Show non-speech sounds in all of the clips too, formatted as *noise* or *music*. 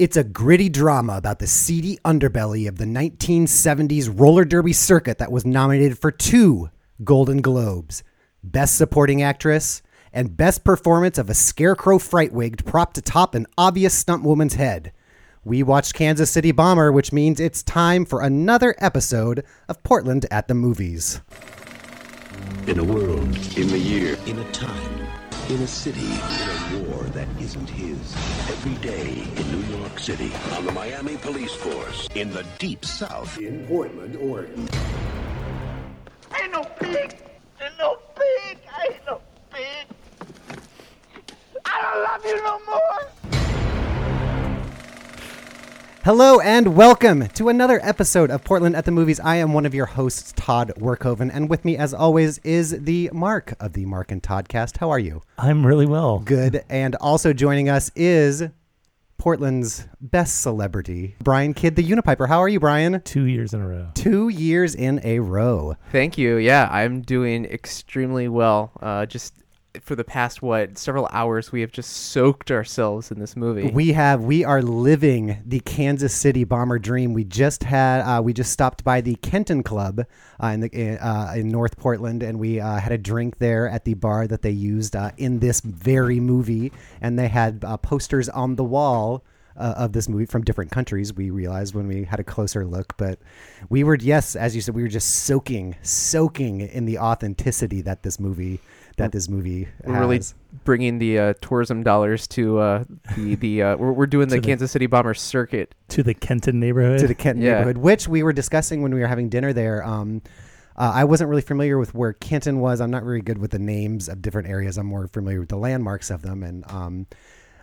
It's a gritty drama about the seedy underbelly of the 1970s roller derby circuit that was nominated for two Golden Globes Best Supporting Actress and Best Performance of a Scarecrow Fright Wigged propped atop an obvious stunt woman's head. We watched Kansas City Bomber, which means it's time for another episode of Portland at the Movies. In a world, in the year, in a time, in a city, in a war that isn't his. Every day in New York City, on the Miami Police Force, in the Deep South, in Portland, Oregon. Ain't no pig. Ain't no pig. Ain't no pig. I don't love you no more. Hello and welcome to another episode of Portland at the Movies. I am one of your hosts, Todd Workhoven, and with me, as always, is the Mark of the Mark and Toddcast. How are you? I'm really well. Good. And also joining us is Portland's best celebrity, Brian Kidd, the Unipiper. How are you, Brian? Two years in a row. Two years in a row. Thank you. Yeah, I'm doing extremely well. Uh, just for the past what several hours, we have just soaked ourselves in this movie. We have we are living the Kansas City Bomber dream. We just had uh, we just stopped by the Kenton Club uh, in the uh, in North Portland, and we uh, had a drink there at the bar that they used uh, in this very movie, and they had uh, posters on the wall. Uh, of this movie from different countries, we realized when we had a closer look. But we were, yes, as you said, we were just soaking, soaking in the authenticity that this movie, that this movie We're really bringing the uh, tourism dollars to uh, the the. Uh, we're, we're doing the the- Kansas City Bomber circuit. To the Kenton neighborhood. to the Kenton Yeah. neighborhood, which we were discussing when we were having dinner there. Um, uh, I wasn't really familiar with where Kenton was. I'm not very good with the names of different areas. I'm more familiar with the landmarks of them. And um,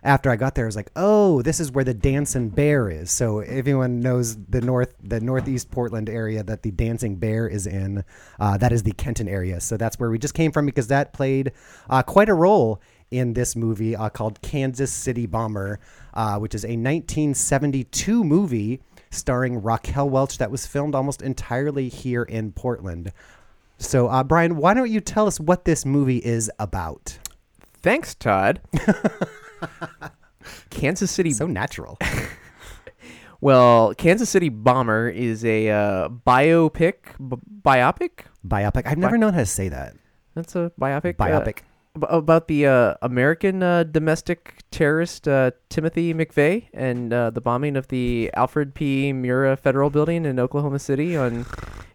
after I got there, I was like, "Oh, this is where the Dancing Bear is." So if anyone knows the north, the northeast Portland area that the Dancing Bear is in, uh, that is the Kenton area. So that's where we just came from because that played uh, quite a role in this movie uh, called Kansas City Bomber, uh, which is a 1972 movie starring Raquel Welch that was filmed almost entirely here in Portland. So, uh, Brian, why don't you tell us what this movie is about? Thanks, Todd. *laughs* *laughs* Kansas City. So natural. *laughs* well, Kansas City Bomber is a uh, biopic. B- biopic. Biopic. I've never known how to say that. That's a biopic. uh, Biopic. ab- about the uh, American uh, domestic terrorist uh, Timothy McVeigh and uh, the bombing of the Alfred P. Murrah Federal Building in Oklahoma City on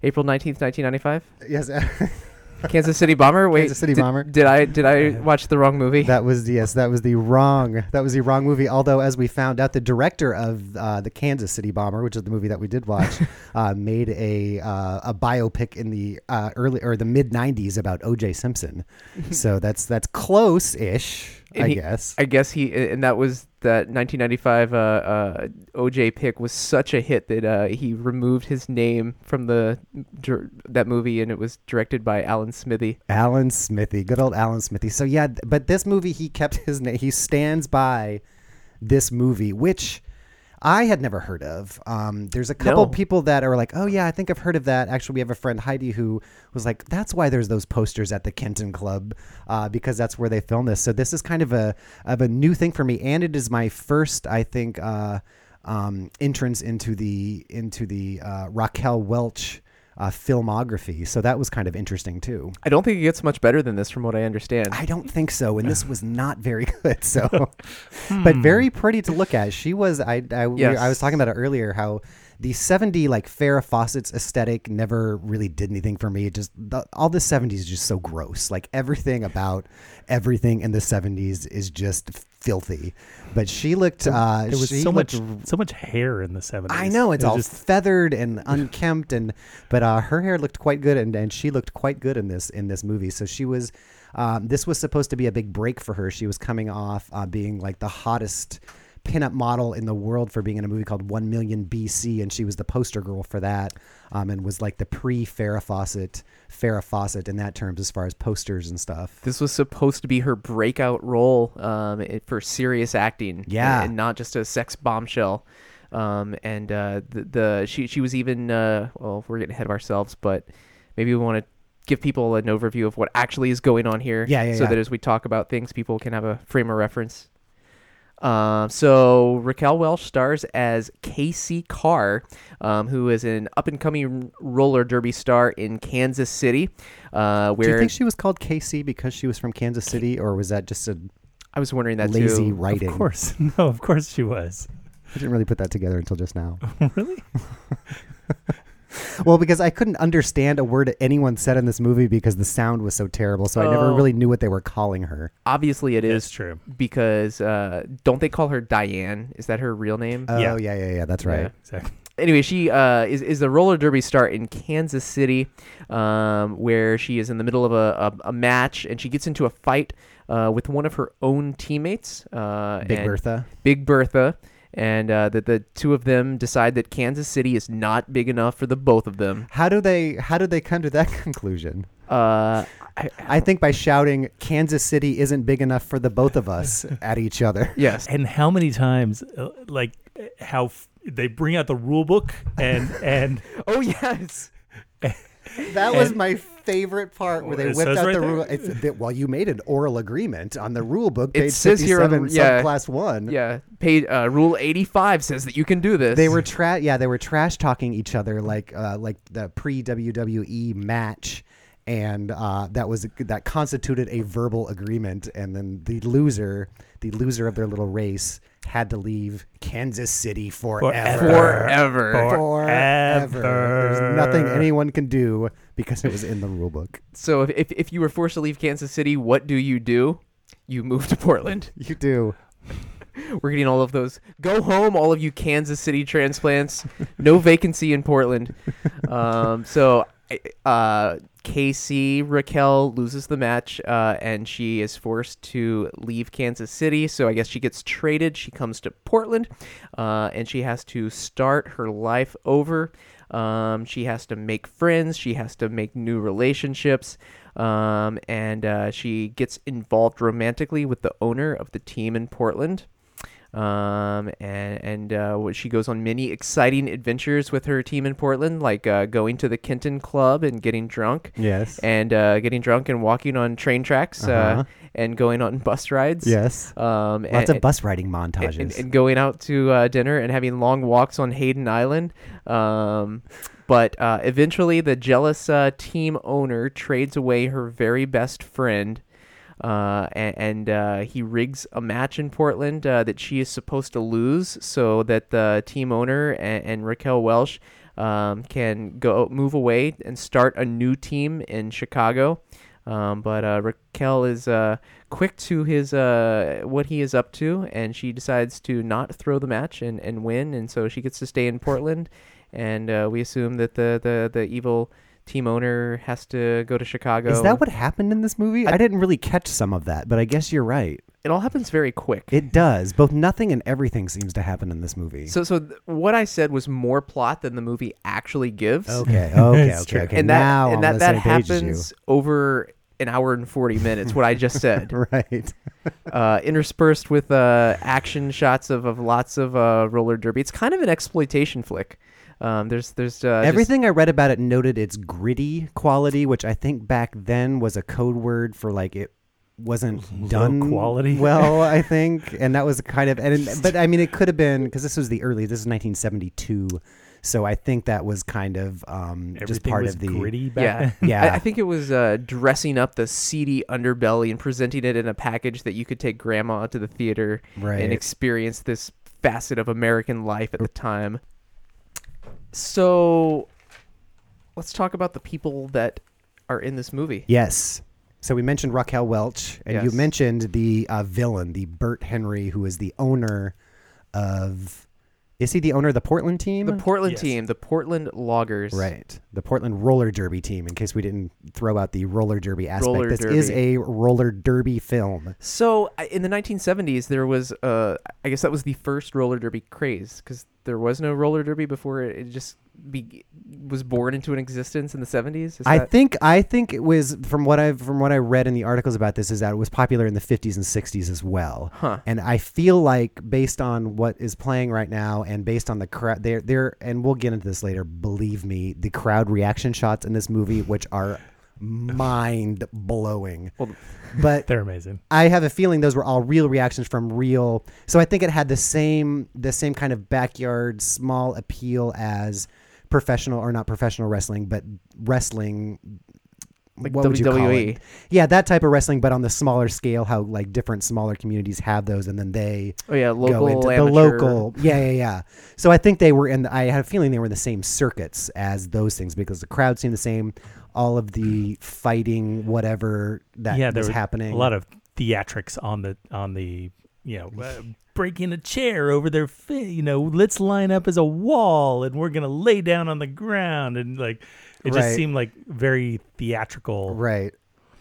April nineteenth, nineteen ninety-five. yes, *laughs* Kansas City Bomber. Wait, Kansas City did, Bomber. Did I did I watch the wrong movie? that was yes, that was the wrong that was the wrong movie. Although, as we found out, the director of uh, the Kansas City Bomber, which is the movie that we did watch, *laughs* uh, made a uh, a biopic in the uh, early or the mid '90s about O.J. Simpson. *laughs* so that's that's close-ish, And I he- guess. I guess he and that was that 1995 uh, uh, OJ pick was such a hit that uh, he removed his name from the that movie and it was directed by Alan Smithee. Alan Smithee, good old Alan Smithee. So yeah, but this movie he kept his name. He stands by this movie, which I had never heard of. Um, there's a couple No. people that are like, oh yeah, I think I've heard of that. Actually, we have a friend Heidi who was like, that's why there's those posters at the Kenton Club uh, because that's where they filmed this. So this is kind of a of a new thing for me, and it is my first, I think, uh, um, entrance into the into the uh, Raquel Welch. Uh, filmography, so that was kind of interesting too. I don't think it gets much better than this, from what I understand. I don't think so, and this *sighs* was not very *laughs* good. So, *laughs* but very pretty to look at. She was. I. I, we- I was talking about it earlier. How the '70 like Farrah Fawcett's aesthetic never really did anything for me. It just the, all the '70s is just so gross. Like everything about everything in the '70s is just filthy. But she looked. Uh, there was so looked much, so much hair in the 70s. I know it's It all just feathered and *laughs* unkempt, and but uh, her hair looked quite good, and, and she looked quite good in this in this movie. So she was, um, this was supposed to be a big break for her. She was coming off uh, being like the hottest pinup model in the world for being in a movie called One Million BC, and she was the poster girl for that, um, and was like the pre Farrah Fawcett Farrah Fawcett in that terms as far as posters and stuff. this was supposed to be her breakout role um, for serious acting, Yeah. and not just a sex bombshell. Um, and uh, the, the she she was even uh, well, we're getting ahead of ourselves, but maybe we want to give people an overview of what actually is going on here. Yeah, yeah, So yeah. that as we talk about things, people can have a frame of reference. Um, so Raquel Welch stars as Casey Carr, um, who is an up and coming roller derby star in Kansas City. Uh, Do you think she was called Casey because she was from Kansas City, or was that just a I was wondering that lazy too. writing? Of course. *laughs* No, of course she was. I didn't really put that together until just now. *laughs* really? *laughs* *laughs* well, because I couldn't understand a word anyone said in this movie because the sound was so terrible, so I never Oh. really knew what they were calling her. Obviously, it It's true. because uh, don't they call her Diane? Is that her real name? Oh Yeah. yeah, yeah, yeah. That's right. Yeah. Exactly. anyway, she uh, is is a roller derby star in Kansas City, um, where she is in the middle of a, a, a match and she gets into a fight uh, with one of her own teammates, uh, Big and- Bertha. Big Bertha, and uh, that the two of them decide that Kansas City is not big enough for the both of them. How do they? How do they come to that *laughs* conclusion? Uh, I, I think by shouting "Kansas City isn't big enough for the both of us" *laughs* at each other. yes, And how many times, uh, like, uh, how f- they bring out the rule book and and *laughs* oh yes, That was And- my favorite part where they It whipped out right the rule. It's, that, well, you made an oral agreement on the rule book, It says here on yeah. subclass one. yeah. Page uh, rule eighty five says that you can do this. They were tra- yeah, they were trash talking each other like uh, like the pre WWE match, and uh, that was that constituted a verbal agreement, and then the loser, the loser of their little race, had to leave Kansas City forever. forever. Forever. There's nothing anyone can do because it was in the rule book. So if, if if you were forced to leave Kansas City, what do you do? You move to Portland. *laughs* You do. We're getting all of those. Go home, all of you Kansas City transplants. No vacancy in Portland. *laughs* Um, so, uh, KC Raquel loses the match, uh, and she is forced to leave Kansas City. So I guess she gets traded. She comes to Portland, uh, and she has to start her life over. Um, she has to make friends. She has to make new relationships. Um, and uh, she gets involved romantically with the owner of the team in Portland. Um, and and uh, she goes on many exciting adventures with her team in Portland, like uh, going to the Kenton Club and getting drunk, Yes. and uh, getting drunk and walking on train tracks, Uh-huh. uh, and going on bus rides. yes. Um, Lots and, of bus riding montages. and, and going out to uh, dinner and having long walks on Hayden Island. Um, but uh, eventually, the jealous uh, team owner trades away her very best friend. Uh, and and uh, he rigs a match in Portland uh, that she is supposed to lose, so that the team owner and, and Raquel Welch um, can go move away and start a new team in Chicago. Um, but uh, Raquel is uh, quick to his uh, what he is up to, and she decides to not throw the match and, and win, and so she gets to stay in Portland. And we assume that the, the, the evil team owner has to go to Chicago. Is that what happened in this movie? I, didn't really catch some of that, but I guess you're right. it all happens very quick. It does. Both nothing and everything seems to happen in this movie. so so th- what I said was more plot than the movie actually gives. okay, okay, *laughs* okay, okay. and that now and that that same page as you. happens over an hour and 40 minutes what i just said *laughs* Right. *laughs* uh, interspersed with uh, action shots of, of lots of uh, roller derby it's kind of an exploitation flick um, there's there's uh, just- Everything I read about it noted its gritty quality, which I think back then was a code word for like it wasn't *laughs* Low done quality? *laughs* well. I think, and that was kind of, and but I mean, it could have been because this was the early. This is 1972, so I think that was kind of um, just part was of the. gritty back yeah then. *laughs* Yeah. I, I think it was uh, dressing up the seedy underbelly and presenting it in a package that you could take grandma to the theater Right. and experience this facet of american life at the time so let's talk about the people that are in this movie Yes. So we mentioned Raquel Welch, and you mentioned the uh, villain, the Burt Henry, who is the owner of. Is he the owner of the Portland team? the portland Yes. team the portland loggers Right. The Portland roller derby team, in case we didn't throw out the roller derby aspect. Roller this is derby. a roller derby film. So I- in the 1970s, there was, uh, I guess that was the first roller derby craze because there was no roller derby before it, it just be, was born into an existence in the 70s. Is I that- think I think it was from what I've from what I read in the articles about this is that it was popular in the 50s and 60s as well. Huh. And I feel like based on what is playing right now and based on the crowd there there and we'll get into this later, believe me, the crowd reaction shots in this movie which are mind blowing. but *laughs* They're amazing. I have a feeling those were all real reactions from real. So I think it had the same the same kind of backyard small appeal as professional or not professional wrestling, but wrestling. Like what would you call WWE. Yeah, that type of wrestling, but on the smaller scale. How like different smaller communities have those, and then they Oh yeah, go local into the local. Yeah, yeah, yeah. So I think they were in. The, I had a feeling they were in the same circuits as those things because the crowd seemed the same. All of the fighting, whatever that yeah, there was was happening. A lot of theatrics on the on the you know uh, breaking a chair over their fa- you know let's line up as a wall and we're gonna lay down on the ground and like it Right. just seemed like very theatrical. Right.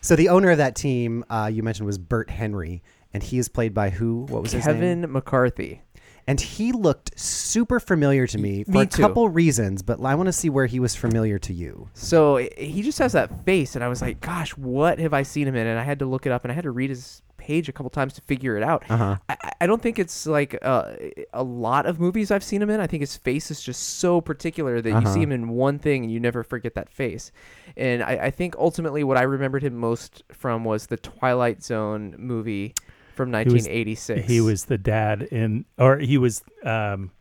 So the owner of that team uh, you mentioned was Burt Henry, and he is played by who? What was his name? Kevin McCarthy. And he looked super familiar to me for Me a too. couple reasons, but I want to see where he was familiar to you. So he just has that face, and I was like, "Gosh, what have I seen him in?" And I had to look it up, and I had to read his page a couple times to figure it out. Uh-huh. I, I- don't think it's like uh, a lot of movies I've seen him in. I think his face is just so particular that you Uh-huh. see him in one thing and you never forget that face. And I, I think ultimately what I remembered him most from was the Twilight Zone movie from was- 1986. He was the dad in, or he was. Um,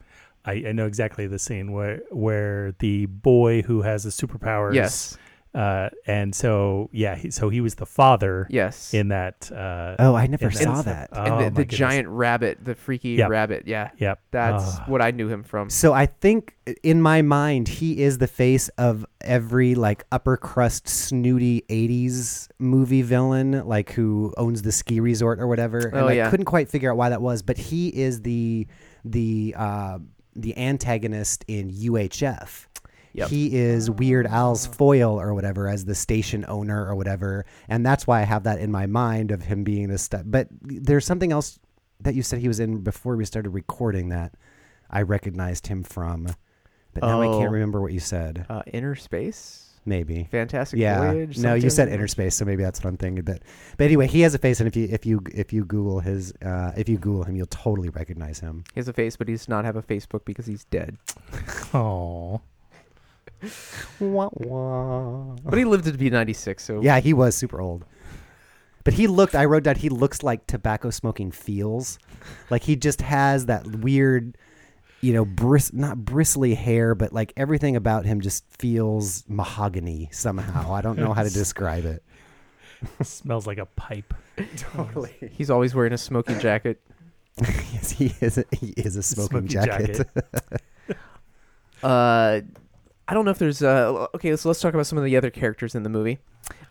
I, I know exactly the scene where where the boy who has the superpowers. yes, Uh, and so yeah, he, so he was the father yes. in that. Uh, Oh, I never saw that. Oh, and my the, the giant rabbit, the freaky Yep. rabbit. Yeah, Yep. that's Ah. what I knew him from. So I think in my mind he is the face of every like upper crust snooty 80s movie villain like who owns the ski resort or whatever and Oh, I yeah. couldn't quite figure out why that was but he is the the uh the antagonist in UHF. Yep. He is Weird Al's foil or whatever as the station owner or whatever and that's why I have that in my mind of him being a stu- but there's something else that you said he was in before we started recording that I recognized him from. But now I Oh. can't remember what you said. Uh, Innerspace, Maybe. Fantastic Yeah. Voyage. No, you said something? inner space, so maybe that's what I'm thinking. But but anyway, he has a face, and if you if you if you Google his uh, if you Google him, you'll totally recognize him. He has a face, but he does not have a Facebook because he's dead. *laughs* Oh. Wah, wah. But he lived to be 96, so Yeah, he was super old. But he looked. I wrote down. He looks like tobacco smoking feels. Like he just has that weird, you know, bris not bristly hair, but like everything about him just feels mahogany somehow. I don't know how to *laughs* describe it. Smells like a pipe. Totally. he's always wearing a smoking jacket. *laughs* yes, he is. A, he is a smoking, Smoking jacket. *laughs* Uh, I don't know if there's uh okay. So let's talk about some of the other characters in the movie.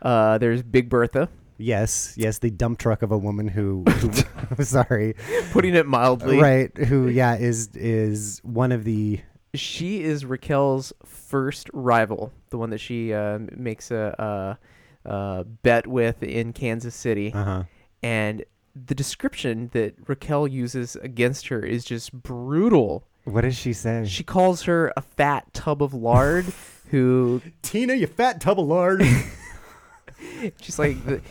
Uh, there's Big Bertha, yes, yes, the dump truck of a woman who. who *laughs* *laughs* sorry, putting it mildly. right? Who? Yeah, is is one of the. She is Raquel's first rival, the one that she uh, makes a, a, a bet with in Kansas City, Uh huh. and the description that Raquel uses against her is just brutal. What does she say? She calls her a fat tub of lard *laughs* who Tina, you fat tub of lard. *laughs* she's like the,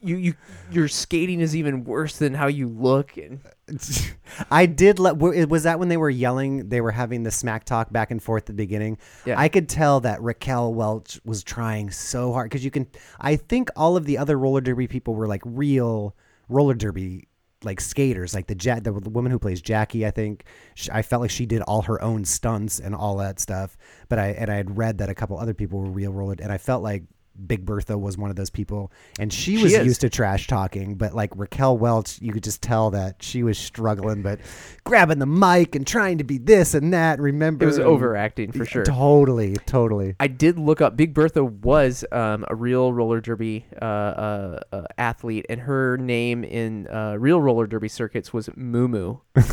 you you your skating is even worse than how you look and *laughs* I did let. Was that when they were yelling? They were having the smack talk back and forth at the beginning. Yeah. I could tell that Raquel Welch was trying so hard because you can. I think all of the other roller derby people were like real roller derby like skaters, like the ja- the, woman who plays Jackie. I think sh I felt like she did all her own stunts and all that stuff. But I and I had read that a couple other people were real roller, and I felt like. Big Bertha was one of those people, and she She was is. used to trash talking. But like Raquel Welch, you could just tell that she was struggling, but grabbing the mic and trying to be this and that. Remember, it was overacting for sure. Totally, totally. I did look up. Big Bertha was um, a real roller derby uh, uh, uh, athlete, and her name in uh, real roller derby circuits was Moo Moo. *laughs* *laughs*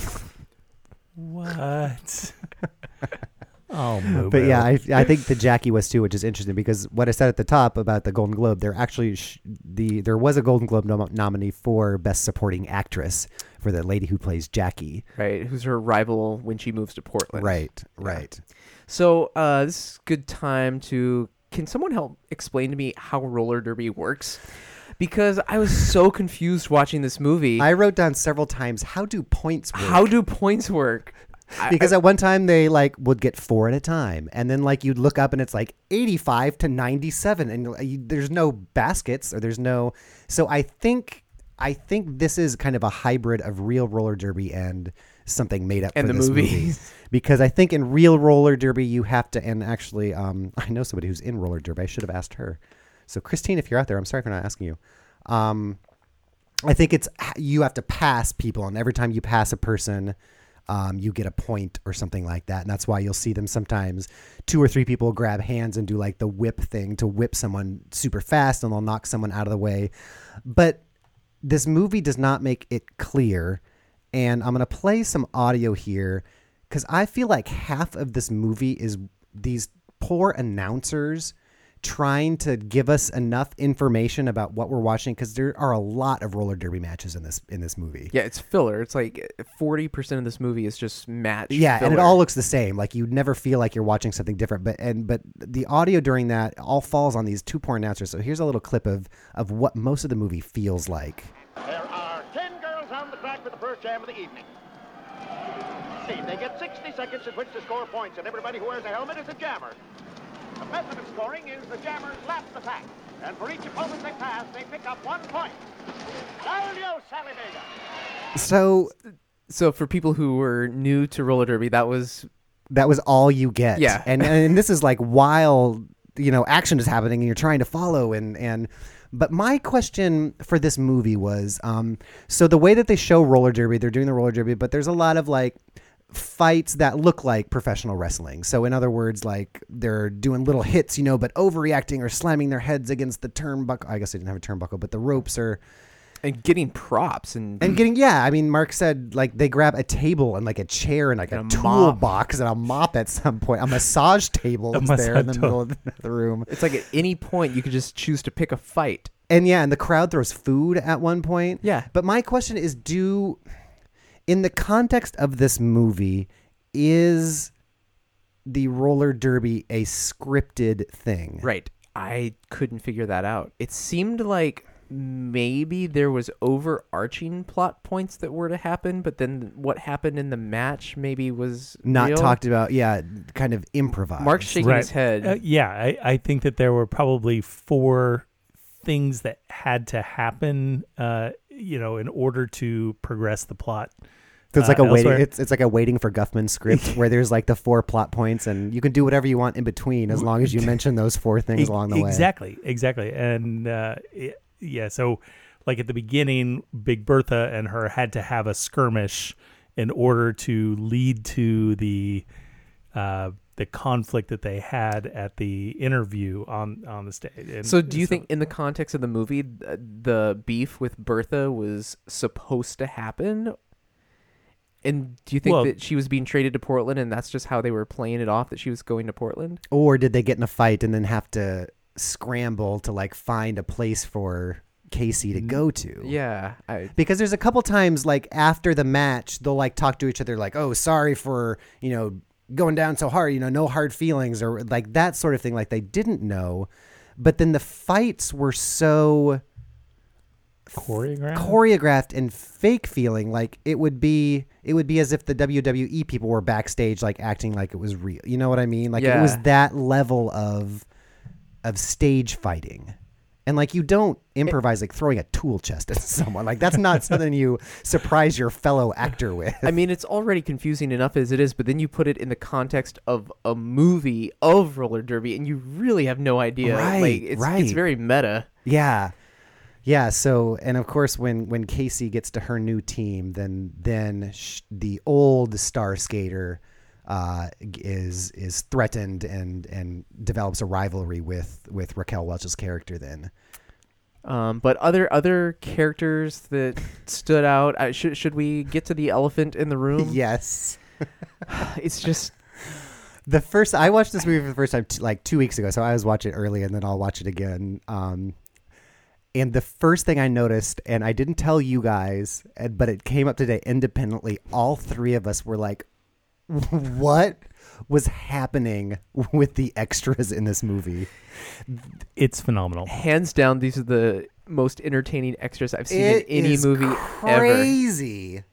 What? *laughs* oh, *laughs* Moo But yeah, I, I think the Jackie was too, which is interesting because what I said at the top about the Golden Globe, there actually sh- the there was a Golden Globe nom- nominee for Best Supporting Actress for the lady who plays Jackie. Right, who's her rival when she moves to Portland. Right, right. So uh, this is a good time to. Can someone help explain to me how roller derby works? Because I was so *laughs* confused watching this movie. I wrote down several times how do points work? how do points work? Because at one time they like would get four at a time, and then like you'd look up and it's like eighty-five to ninety-seven, and you're- there's no baskets or there's no. So I think I think this is kind of a hybrid of real roller derby and something made up And for the this movie. movies. *laughs* because I think in real roller derby you have to, and actually, um, I know somebody who's in roller derby. I should have asked her. So Christine, if you're out there, I'm sorry for not asking you. Um, I think it's you have to pass people, and every time you pass a person, um, you get a point or something like that, and that's why you'll see them sometimes. Two or three people grab hands and do like the whip thing to whip someone super fast, and they'll knock someone out of the way. But this movie does not make it clear, and I'm gonna play some audio here because I feel like half of this movie is these poor announcers trying to give us enough information about what we're watching because there are a lot of roller derby matches in this in this movie. Yeah, it's filler. It's like eh, forty percent of this movie is just match. Yeah, and it all looks the same. Like you never feel like you're watching something different. But and but the audio during that all falls on these two poor announcers. So here's a little clip of of what most of the movie feels like. There are 10 girls on the track for the first jam of the evening. See, they get 60 seconds in which to score points, and everybody who wears a helmet is a jammer. The method of scoring is the jammers lap the pack, and for each opponent they pass, they pick up one point. Julio Salavega. So So for people who were new to roller derby, that was that was all you get. Yeah. And and this is like while you know action is happening and you're trying to follow and and but my question for this movie was um so the way that they show roller derby, they're doing the roller derby, but there's a lot of like fights that look like professional wrestling. So in other words, like they're doing little hits, you know, but overreacting or slamming their heads against the turnbuckle. I guess they didn't have a turnbuckle, but the ropes are and getting props and and getting yeah. I mean, Mark said like they grab a table and like a chair and like a, And a toolbox and a mop at some point. A massage table *laughs* A is there in the middle of the room. it's like at any point you could just choose to pick a fight. And yeah, and the crowd throws food at one point. Yeah. But my question is do in the context of this movie is the roller derby a scripted thing? Right. I couldn't figure that out. It seemed like maybe there was overarching plot points that were to happen, but then what happened in the match maybe was Not real. talked about, yeah, kind of improvised. Mark's shaking his head. Uh, yeah, I, I think that there were probably four things that had to happen, uh, you know, in order to progress the plot. So it's uh, like a waiting. It's it's like a waiting for Guffman script *laughs* where there's like the four plot points, and you can do whatever you want in between as long as you mention those four *laughs* things along the way. Exactly, exactly. And uh, yeah, so like at the beginning, Big Bertha and her had to have a skirmish in order to lead to the uh, the conflict that they had at the interview on on the stage. And so do you think in the context of the movie the beef with Bertha was supposed to happen? And do you think Well- that she was being traded to Portland and that's just how they were playing it off that she was going to Portland? Or did they get in a fight and then have to scramble to like find a place for Casey to mm, go to? Yeah, I Because there's a couple times like after the match, they'll like talk to each other like, "Oh, sorry for you know going down so hard, you know, no hard feelings," or like that sort of thing. Like they didn't know, but then the fights were so choreographed? choreographed and fake feeling like it would be it would be as if the WWE people were backstage like acting like it was real. You know what I mean? Like it was that level of of stage fighting. And like you don't improvise like throwing a tool chest at *laughs* someone. Like that's not something you surprise your fellow actor with. I mean, it's already confusing enough as it is, but then you put it in the context of a movie of roller derby, and you really have no idea. Right, like, it's, right. It's very meta. Yeah. Yeah, so and of course when when Casey gets to her new team, then then sh- the old star skater uh, is is threatened and and develops a rivalry with with Raquel Welch's character then. Um, but other other characters that stood out. Uh, should should we get to the elephant in the room? *laughs* Yes. *laughs* It's just The first I watched this movie for the first time t- like 2 weeks ago, so I was watching it early and then I'll watch it again. Um and the first thing I noticed, and I didn't tell you guys, but it came up today independently. All three of us were like, *laughs* "What was happening with the extras in this movie?" It's phenomenal. hands down. These are the most entertaining extras I've seen It in any is movie ever. crazy.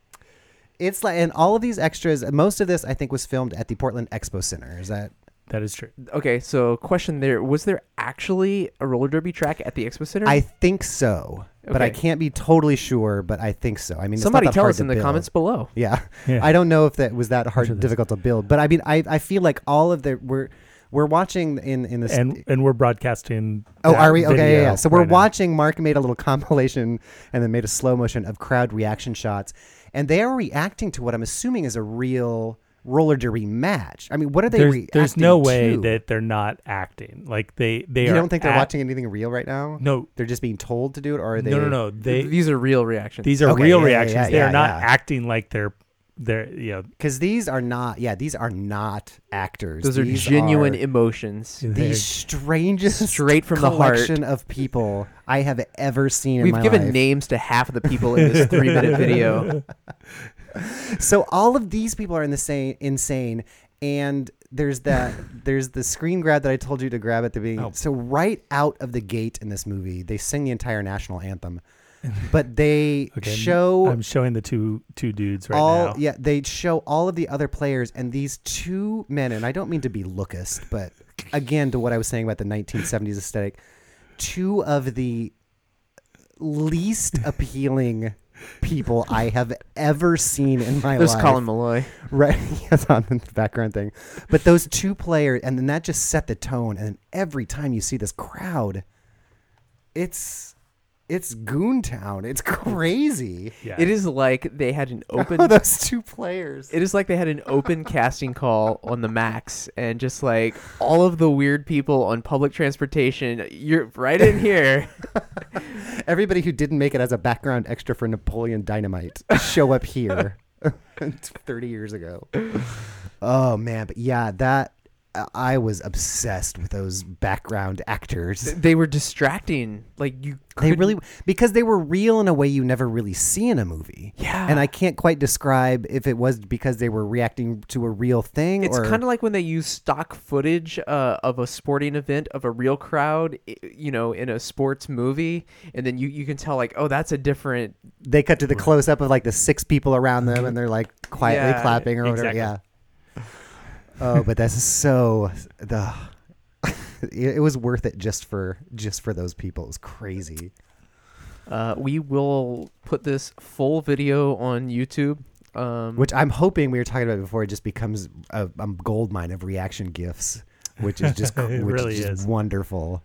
It's like, and all of these extras, most of this I think was filmed at the Portland Expo Center. Is that? That is true. Okay, so question there: Was there actually a roller derby track at the Expo Center? I think so, but I can't be totally sure. But I think so. I mean, it's not Somebody that tell hard us to in the build. comments below. Yeah. Yeah. I don't know if that was that hard, sure there's- difficult to build, but I mean, I, I feel like all of the we're we're watching in in this. And and we're broadcasting. oh, that are we? Okay, yeah, video yeah. So we're right now. watching. Mark made a little *laughs* compilation and then made a slow motion of crowd reaction shots, and they are reacting to what I'm assuming is a real roller derby match. I mean, what are they? There's, reacting there's no way to? that they're not acting. Like they they you are don't think they're at- watching anything real right now. No, they're just being told to do it, or are they? no, no, no. They These are real reactions. these are Okay, real yeah, yeah, reactions. yeah, they yeah, are not yeah. acting like they're they're you know Because these are not. Yeah, these are not actors. Those are genuine are- emotions. they're- the strangest Straight from the heart. of people I have ever seen We've my given life. names to half of the people in this three minute video. *laughs* *laughs* so all of these people are in the same insane and there's that *laughs* there's the screen grab that I told you to grab at the beginning. Oh. So right out of the gate in this movie, they sing the entire national anthem. *laughs* But they Okay, show I'm showing the two two dudes right all now. yeah they show all of the other players and these two men and i don't mean to be lookist but again to what i was saying about the 1970s aesthetic two of the least *laughs* appealing people i have ever seen in my There's life Colin Malloy. right *laughs* yes on the background thing but those two players and then that just set the tone and every time you see this crowd it's it's goontown it's *laughs* crazy Yeah. It is like they had an *laughs* oh, open. those two players It is like they had an open *laughs* casting call on the Max, and just like all of the weird people on public transportation, you're right in here. Everybody who didn't make it as a background extra for Napoleon Dynamite show up here 30 years ago. Oh man, but yeah, that I- was obsessed with those background actors. they were distracting. Like you, They couldn't- really because they were real in a way you never really see in a movie. Yeah. And I can't quite describe if it was because they were reacting to a real thing It's or kind of like when they use stock footage uh, of a sporting event of a real crowd, you know, in a sports movie, and then you, you can tell like, oh, that's a different. they cut to the close up of like the six people around them and they're like quietly Yeah, clapping or whatever. exactly. Yeah. Oh, but that's so the it, *laughs* it was worth it just for just for those people. It was crazy. Uh, we will put this full video on YouTube. Um, Which I'm hoping we were talking about before it just becomes a, a gold mine of reaction gifs, which is just *laughs* which really is just is. wonderful.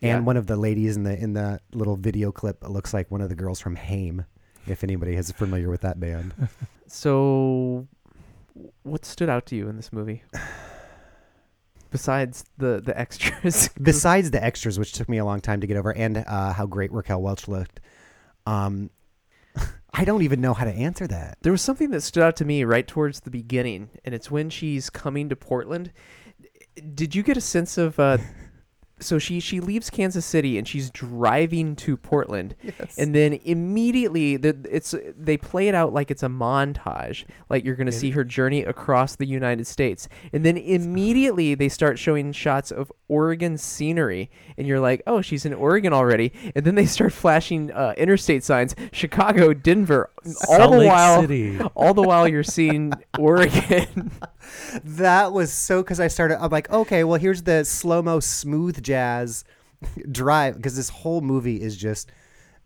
Yeah. And one of the ladies in the in the little video clip looks like one of the girls from Haim. If anybody is familiar with that band. *laughs* So, what stood out to you in this movie? *sighs* Besides the the extras, *laughs* besides the extras, which took me a long time to get over, and uh, how great Raquel Welch looked, um, *laughs* I don't even know how to answer that. there was something that stood out to me right towards the beginning, and it's when she's coming to Portland. Did you get a sense of? Uh, so she she leaves Kansas City and she's driving to Portland, and then immediately the, it's they play it out like it's a montage, like you're going to see her journey across the United States, and then immediately they start showing shots of Oregon scenery, and you're like, oh, she's in Oregon already, and then they start flashing uh, interstate signs, Chicago, Denver, all Salt the Lake while, City. *laughs* all the while you're seeing *laughs* Oregon. That was so because I started. I'm like, okay, well, here's the slow mo smooth jazz *laughs* drive because this whole movie is just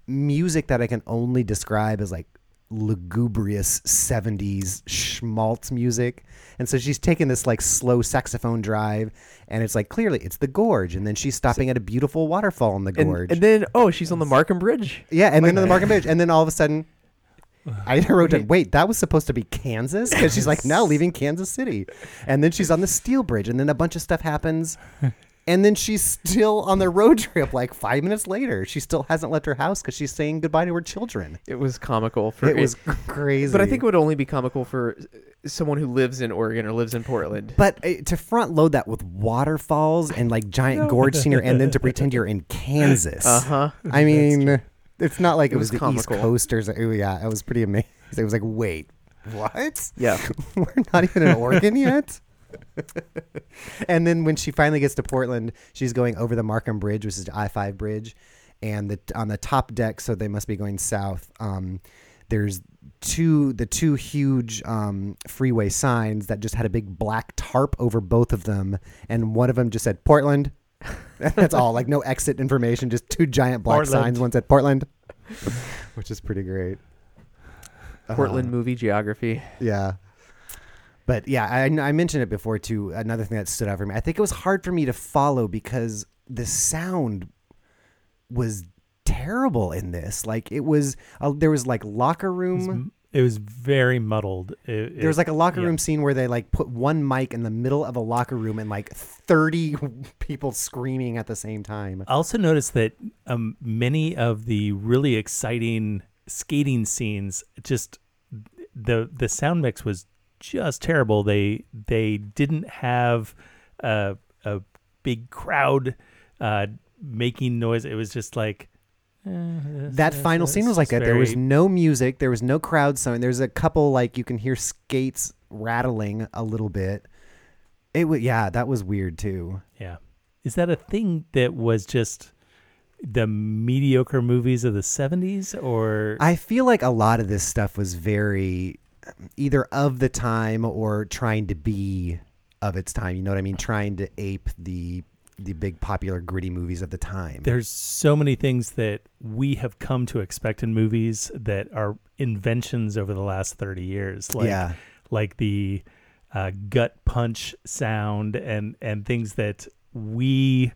music that I can only describe as like lugubrious 70s schmaltz music. And so she's taking this like slow saxophone drive and it's like clearly it's the gorge and then she's stopping at a beautiful waterfall in the gorge. and then oh, she's on the Marquam Bridge. yeah, and then on the Marquam Bridge and then all of a sudden *sighs* I wrote down, wait, that was supposed to be Kansas? Because she's like now *laughs* leaving Kansas City. And then she's on the Steel Bridge, and then a bunch of stuff happens. *laughs* And then she's still on the road *laughs* trip like five minutes later. She still hasn't left her house because she's saying goodbye to her children. It was comical for It was *laughs* crazy. But I think it would only be comical for uh, someone who lives in Oregon or lives in Portland. But uh, to front load that with waterfalls and like giant gorge scenery, and then to *laughs* pretend you're in Kansas. Uh huh. I mean, it's not like it, It was, was the East comical. Coast or something. Yeah, it was pretty amazing. It was like, wait, what? Yeah. We're not even in Oregon yet. *laughs* and then when she finally gets to Portland, she's going over the Marquam Bridge, which is the I five bridge, and the on the top deck. So they must be going south. Um, there's two the two huge um, freeway signs that just had a big black tarp over both of them, and one of them just said Portland. *laughs* That's all. Like no exit information, just two giant black Portland. signs. One said Portland, *laughs* which is pretty great. Portland Um, movie geography. yeah. But yeah, I, I mentioned it before too. Another thing that stood out for me, I think it was hard for me to follow because the sound was terrible in this. Like it was, uh, there was like locker It room. it was very muddled. It, There was like a locker yeah. room scene where they like put one mic in the middle of a locker room and like thirty *laughs* people screaming at the same time. I also noticed that um, many of the really exciting skating scenes just the the sound mix was just terrible. They they didn't have a a big crowd uh, making noise. It was just like eh, That final scene was like that. There was no music. There was no crowd sound. There's a couple like you can hear skates rattling a little bit. It was yeah, that was weird too. yeah. Is that a thing that was just the mediocre movies of the 70s or I feel like a lot of this stuff was very either of the time or trying to be of its time. You know what I mean? Trying to ape the the big popular gritty movies of the time. there's so many things that we have come to expect in movies that are inventions over the last 30 years like Yeah. like the uh, gut punch sound and and things that we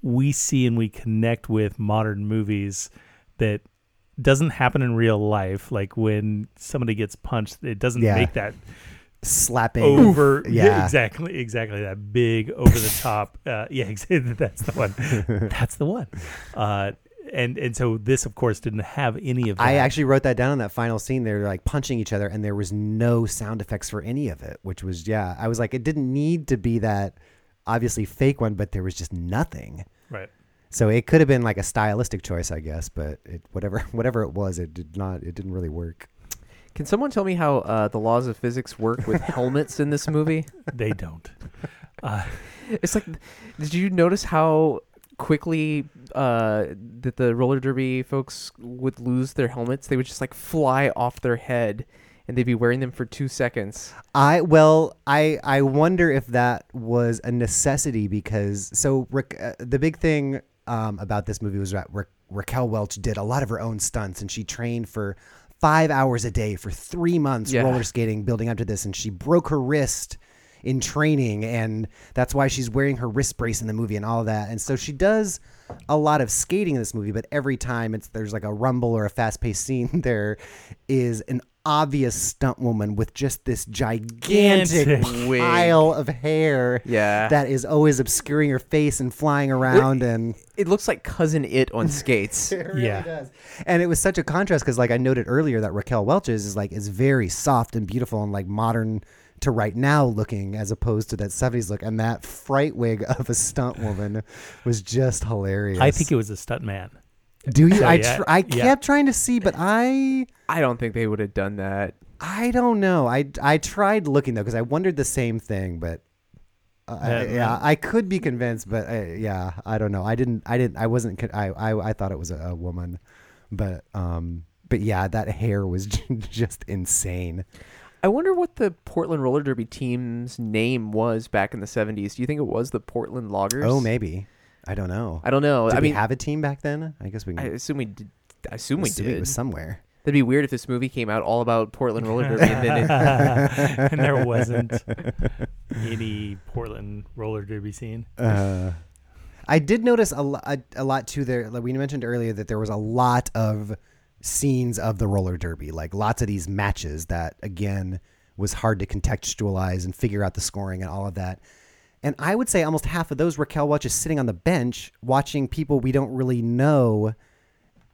we see and we connect with modern movies that doesn't happen in real life like when somebody gets punched it doesn't Yeah. make that Slapping over Yeah. exactly exactly that big over the top uh *laughs* yeah exactly *laughs* that's the one *laughs* that's the one uh and and so this of course didn't have any of that I actually wrote that down in that final scene. They're like punching each other, and there was no sound effects for any of it, which was yeah. I was like, it didn't need to be that obviously fake one, but there was just nothing. right So it could have been like a stylistic choice, I guess, but it, whatever *laughs* whatever it was, it did not. It didn't really work. Can someone tell me how uh, the laws of physics work with helmets in this movie? *laughs* they don't *laughs* uh It's like, did you notice how quickly uh, that the roller derby folks would lose their helmets? They would just like fly off their head, and they'd be wearing them for two seconds. I well, I I wonder if that was a necessity because so Rick, uh, the big thing um, about this movie was that Ra- Raquel Welch did a lot of her own stunts and she trained for five hours a day for three months Yeah. roller skating, building up to this, and she broke her wrist in training, and that's why she's wearing her wrist brace in the movie and all that. And so she does a lot of skating in this movie, but every time it's there's like a rumble or a fast paced scene, *laughs* there is an obvious stunt woman with just this gigantic Gigantic wig. pile of hair Yeah. that is always obscuring her face and flying around and It looks like Cousin It on *laughs* skates. it really Yeah. does. And it was such a contrast because, like I noted earlier, that Raquel Welch's is like is very soft and beautiful and like modern to right now looking, as opposed to that '70s look. And that fright wig of a stunt woman was just hilarious. i think it was a stunt man Do you? So, I yeah, tr- I yeah. kept trying to see, but I I don't think they would have done that. I don't know. I I tried looking though because I wondered the same thing, but. Uh, I- Yeah, I could be convinced, but uh, yeah, I don't know. I didn't. I didn't. I wasn't. con- I I, I thought it was a, a woman, but um, but yeah, that hair was *laughs* just insane. I wonder what the Portland roller derby team's name was back in the 70s. Do you think it was the Portland Loggers? Oh, maybe. I don't know. I don't know. Did I we mean, have a team back then? I guess we. I Can assume we did. I assume we assume did. It was somewhere. That'd be weird if this movie came out all about Portland roller derby and then it, *laughs* and there *laughs* wasn't any Portland roller derby scene. Uh, I did notice a, lo- a, a lot too there. Like we mentioned earlier that there was a lot of scenes of the roller derby, like lots of these matches that again was hard to contextualize and figure out the scoring and all of that. And I would say almost half of those Raquel Welch is sitting on the bench watching people we don't really know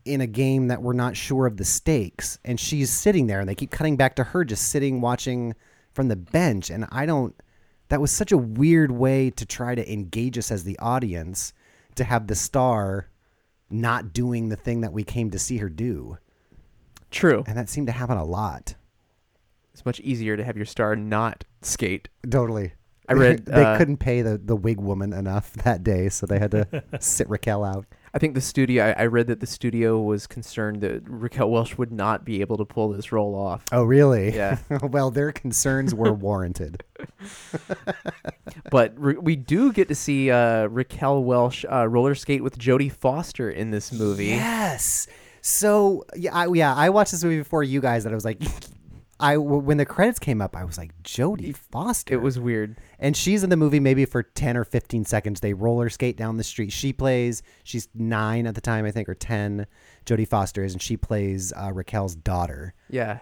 in a game that we're not sure of the stakes. And she's sitting there and they keep cutting back to her just sitting watching from the bench. And I don't, that was such a weird way to try to engage us as the audience to have the star not doing the thing that we came to see her do. true. And that seemed to happen a lot. It's much easier to have your star not skate. Totally. I read, *laughs* they uh, couldn't pay the, the wig woman enough *laughs* that day, so they had to *laughs* sit Raquel out. I think the studio. I, I read that the studio was concerned that Raquel Welch would not be able to pull this role off. Oh, really? Yeah. well, their concerns were warranted. But re- we do get to see uh, Raquel Welch uh, roller skate with Jodie Foster in this movie. Yes. So yeah, I, yeah, I watched this movie before you guys. That I was like, I when the credits came up, I was like, Jodie Foster. It was weird. and she's in the movie maybe for ten or fifteen seconds. They roller skate down the street. She plays. She's nine at the time, I think, or ten. Jodie Foster is, and she plays uh, Raquel's daughter. Yeah.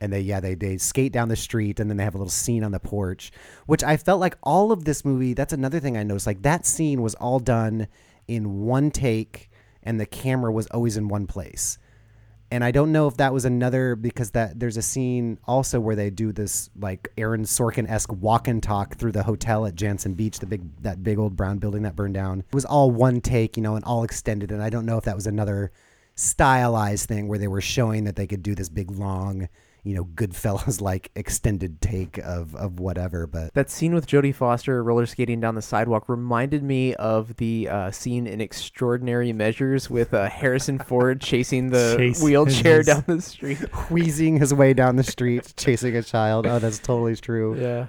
and they yeah they they skate down the street and then they have a little scene on the porch which i felt like all of this movie that's another thing i noticed like that scene was all done in one take and the camera was always in one place and i don't know if that was another because that there's a scene also where they do this like aaron sorkin-esque walk and talk through the hotel at jantzen beach the big that big old brown building that burned down. It was all one take you know and all extended. And i don't know if that was another stylized thing where they were showing that they could do this big long you know goodfellas *laughs* like extended take of of whatever but That scene with Jodie Foster roller skating down the sidewalk reminded me of the uh, scene in Extraordinary Measures with uh, Harrison Ford chasing the *laughs* wheelchair his- down the street. *laughs* wheezing his way down the street chasing a child oh that's totally true Yeah.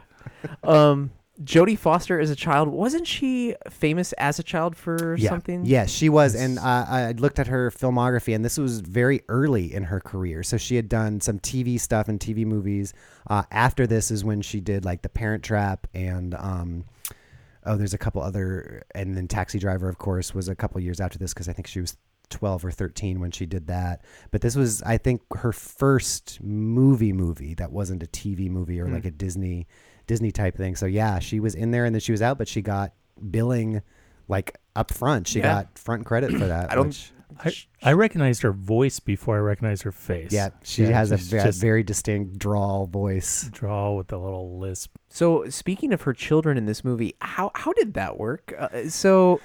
Um, Jodie Foster as a child wasn't she famous as a child for yeah. something? Yes, she was, and uh, I looked at her filmography, and this was very early in her career. So she had done some TV stuff and TV movies. Uh, after this is when she did like The Parent Trap and um, oh, there's a couple other, and then Taxi Driver, of course, was a couple years after this because I think she was 12 or 13 when she did that. But this was, I think, her first movie movie that wasn't a TV movie or Hmm. like a Disney Disney type thing. So yeah, she was in there and then she was out, but she got billing like up front. She Yeah. got front credit for that. I don't- which- I, I recognized her voice before I recognized her face. yeah, she Yeah, has a she's just very distinct drawl voice. Drawl with a little lisp. So speaking of her children in this movie, how how did that work? Uh, so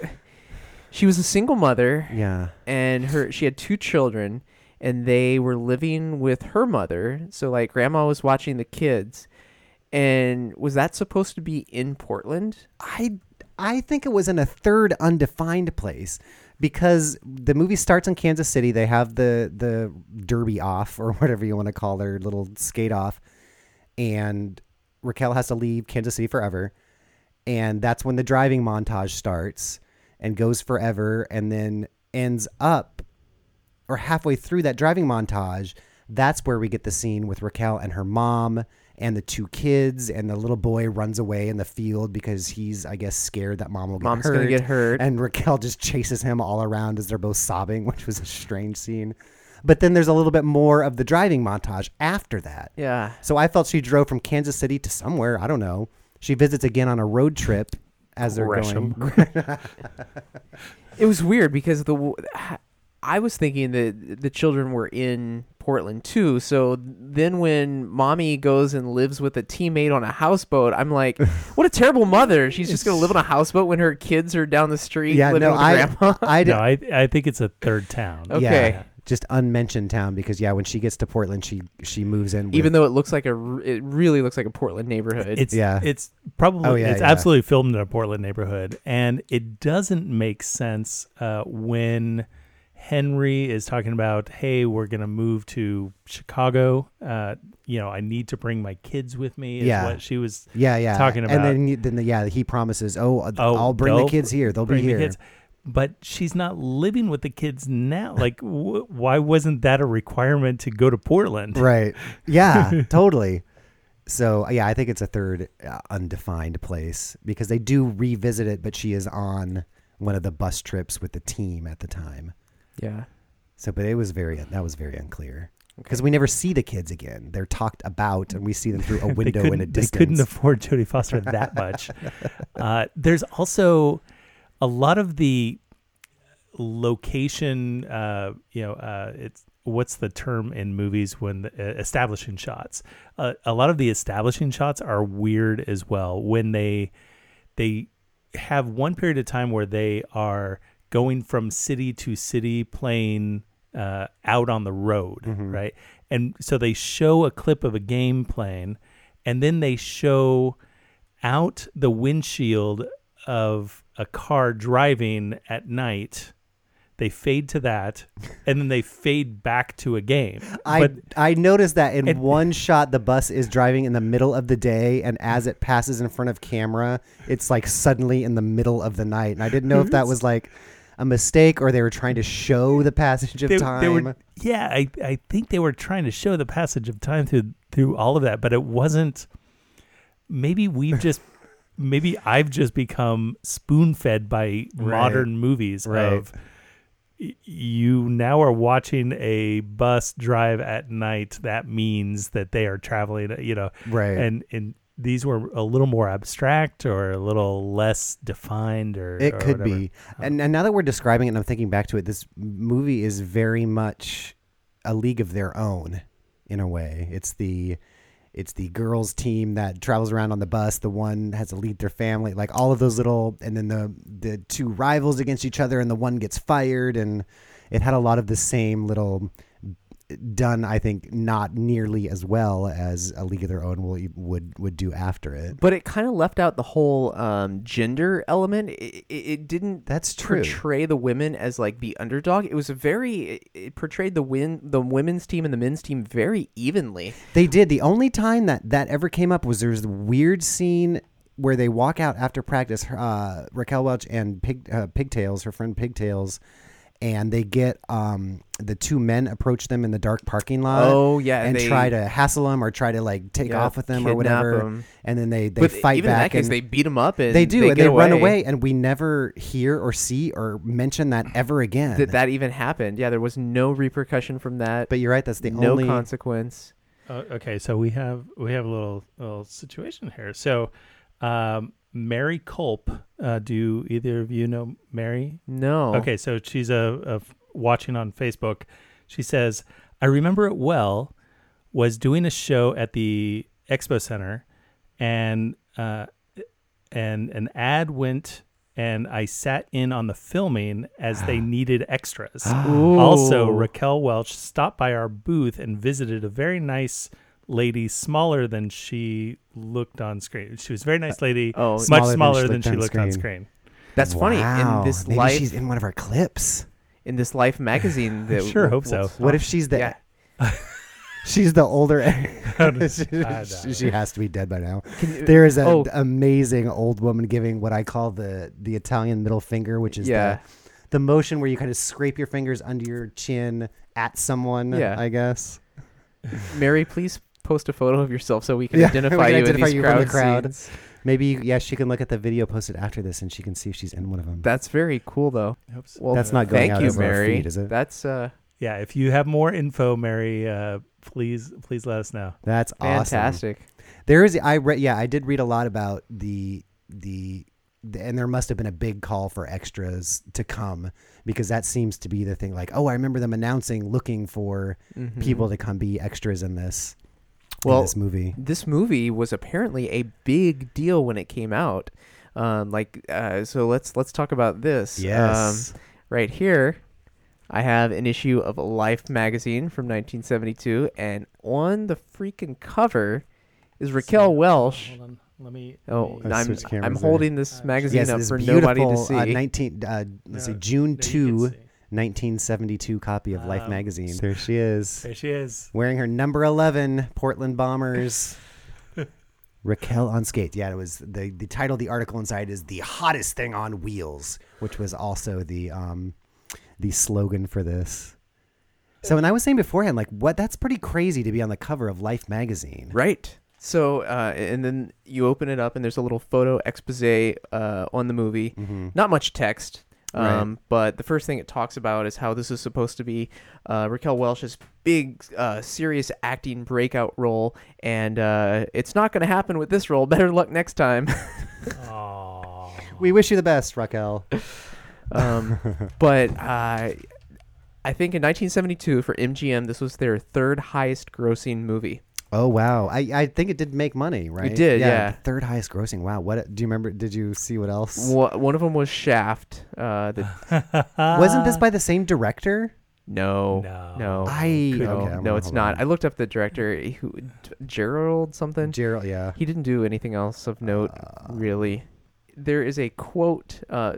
she was a single mother. Yeah. and her she had two children and they were living with her mother so like grandma was watching the kids and was that supposed to be in portland I I think it was in a third undefined place because the movie starts in Kansas City. They have the the derby off or *laughs* whatever you want to call their little skate off, and Raquel has to leave Kansas City forever, and that's when the driving montage starts and goes forever, and then ends up or halfway through that driving montage. That's where we get the scene with Raquel and her mom and the two kids, and the little boy runs away in the field because he's, I guess, scared that mom will get Mom's hurt. gonna get hurt. And Raquel just chases him all around as they're both sobbing, *laughs* which was a strange scene. But then there's a little bit more of the driving montage after that. yeah So I felt she drove from Kansas City to somewhere. I don't know. She visits again on a road trip as they're Gresham. going. *laughs* it was weird because the i was thinking that the children were in portland too so then when mommy goes and lives with a teammate on a houseboat i'm like *laughs* what a terrible mother she's just gonna live on a houseboat when her kids are down the street yeah, living no, with I, grandma *laughs* I, No, I I think it's a third town. Okay. Yeah, just unmentioned town because yeah, when she gets to Portland, she she moves in. With, even though it looks like a, it really looks like a portland neighborhood It's Yeah. It's probably Oh, yeah, it's yeah. absolutely filmed in a Portland neighborhood, and it doesn't make sense uh, when Henry is talking about, "Hey, we're gonna move to Chicago. Uh, you know, I need to bring my kids with me." Is Yeah. what she was yeah, yeah, talking about, and then then the, yeah, he promises, oh, uh, Oh, I'll bring the kids here. They'll be the here. kids. But she's not living with the kids now. Like, *laughs* wh- why wasn't that a requirement to go to Portland? Right. Yeah, *laughs* totally. So yeah, I think it's a third uh, undefined place because they do revisit it, but she is on one of the bus trips with the team at the time. Yeah So, but it was very that was very unclear because we never see the kids again. They're talked about, and we see them through a *laughs* window in a distance. they couldn't afford Jodie Foster that *laughs* much. uh, there's also a lot of the location. Uh, you know, uh, it's what's the term in movies when the, uh, establishing shots. Uh, a lot of the establishing shots are weird as well when they they have one period of time where they are going from city to city playing uh, out on the road, right? And so they show a clip of a game playing, and then they show out the windshield of a car driving at night they fade to that, *laughs* and then they fade back to a game. I but I noticed that in It- *laughs* one shot the bus is driving in the middle of the day and as it passes in front of camera, it's like suddenly in the middle of the night. And I didn't know if that *laughs* was like a mistake or they were trying to show the passage of they, time. they were yeah I, I think they were trying to show the passage of time through through all of that but it wasn't maybe we've *laughs* just maybe i've just become spoon-fed by modern movies Right. of you now are watching a bus drive at night that means that they are traveling you know Right. and and these were a little more abstract or a little less defined or It or could whatever. be. And, and now that we're describing it and I'm thinking back to it, this movie is very much a league of their own in a way. It's the it's the girls team that travels around on the bus. The one has to lead their family, like all of those little, and then the the two rivals against each other, and the one gets fired, and it had a lot of the same little done. I think not nearly as well as a League of Their Own will would would do after it. But it kind of left out the whole um, gender element. It, it, didn't. That's true. Portray the women as like the underdog. It was a very. It, it portrayed the win the women's team and the men's team very evenly. They did. The only time that that ever came up was there's the weird scene where they walk out after practice. Uh, Raquel Welch and Pig, uh, Pigtails, her friend Pigtails, and they get um, the two men approach them in the dark parking lot. Oh, yeah, and they- try to hassle them or try to like take Yeah, off with them or kidnap whatever. 'em. And then they they but fight even back. in that case, and they beat them up and they do, and get they run away, and we never hear or see or mention that ever again. That that even happened. Yeah, there was no repercussion from that. but you're right. That's the no only. consequence. Uh, okay, so we have we have a little little situation here. So, um, Mary Culp. Uh, do either of you know Mary? No. Okay, so she's a, a f- watching on Facebook. She says, "I remember it well. Was doing a show at the Expo Center, and uh, and an ad went." And I sat in on the filming as they *gasps* needed extras. *gasps* Also, Raquel Welch stopped by our booth and visited a very nice lady, smaller than she looked on screen. She was a very nice lady, Oh, much Smaller than smaller she than looked she on looked on screen. screen. That's funny. In this Maybe life, she's in one of our clips. in this Life magazine, *laughs* that sure hope so. What if she's the Yeah. *laughs* she's the older *laughs* she, she has to be dead by now. Can- There is an oh. amazing old woman giving what I call the the Italian middle finger, which is Yeah. the, the motion where you kind of scrape your fingers under your chin at someone, Yeah. I guess. Mary, please post a photo of yourself so we can Yeah, identify *laughs* we can you identify in these you from crowd, the crowd. scenes. Maybe yeah, she can look at the video posted after this and she can see if she's in one of them. That's very cool, though. Hope so. Well, That's not going thank out you, over our Mary. feed, is it? That's uh, Yeah, if you have more info, Mary, uh, please please let us know. That's awesome. fantastic. There is I read yeah, I did read a lot about the the the- and there must have been a big call for extras to come because that seems to be the thing like oh I remember them announcing looking for Mhm. people to come be extras in this in Well, this movie. This movie was apparently a big deal when it came out. Um, like, uh, so let's let's talk about this. Yes. Um, right here, I have an issue of Life magazine from 1972, and on the freaking cover is Raquel Welch. Hold on, let me. Oh, let me- Uh, I'm, I'm holding this magazine yes, up this for nobody to see. Uh, 19 uh, let's see June 2 see. 1972 copy of Life Um, magazine. There she is. There she is. wearing her number 11 Portland Bombers. *laughs* Raquel on skates. Yeah, it was the the title of the article inside is the hottest thing on wheels, which was also the um the slogan for this. So, and I was saying beforehand, like, what? That's pretty crazy to be on the cover of Life magazine. Right. So, uh, and then you open it up, and there's a little photo expose uh, on the movie. Mm-hmm. Not much text, Right. um, but the first thing it talks about is how this is supposed to be uh, Raquel Welch's big, uh, serious acting breakout role, and uh, it's not going to happen with this role. *laughs* Better luck next time. *laughs* We wish you the best, Raquel. *laughs* um, but uh, I think in 1972 for MGM, this was their third highest grossing movie. Oh wow, I, I think it did make money, right? It did, yeah. the third highest grossing. Wow, what do you remember? Did you see what else? Wha- One of them was Shaft. Uh, the, *laughs* Wasn't this by the same director? no, No. no, I no, okay, I'm no, gonna it's hold not. on. I looked up the director, who Gerald something. Gerald, yeah. he didn't do anything else of note, Uh, really. There is a quote. Uh,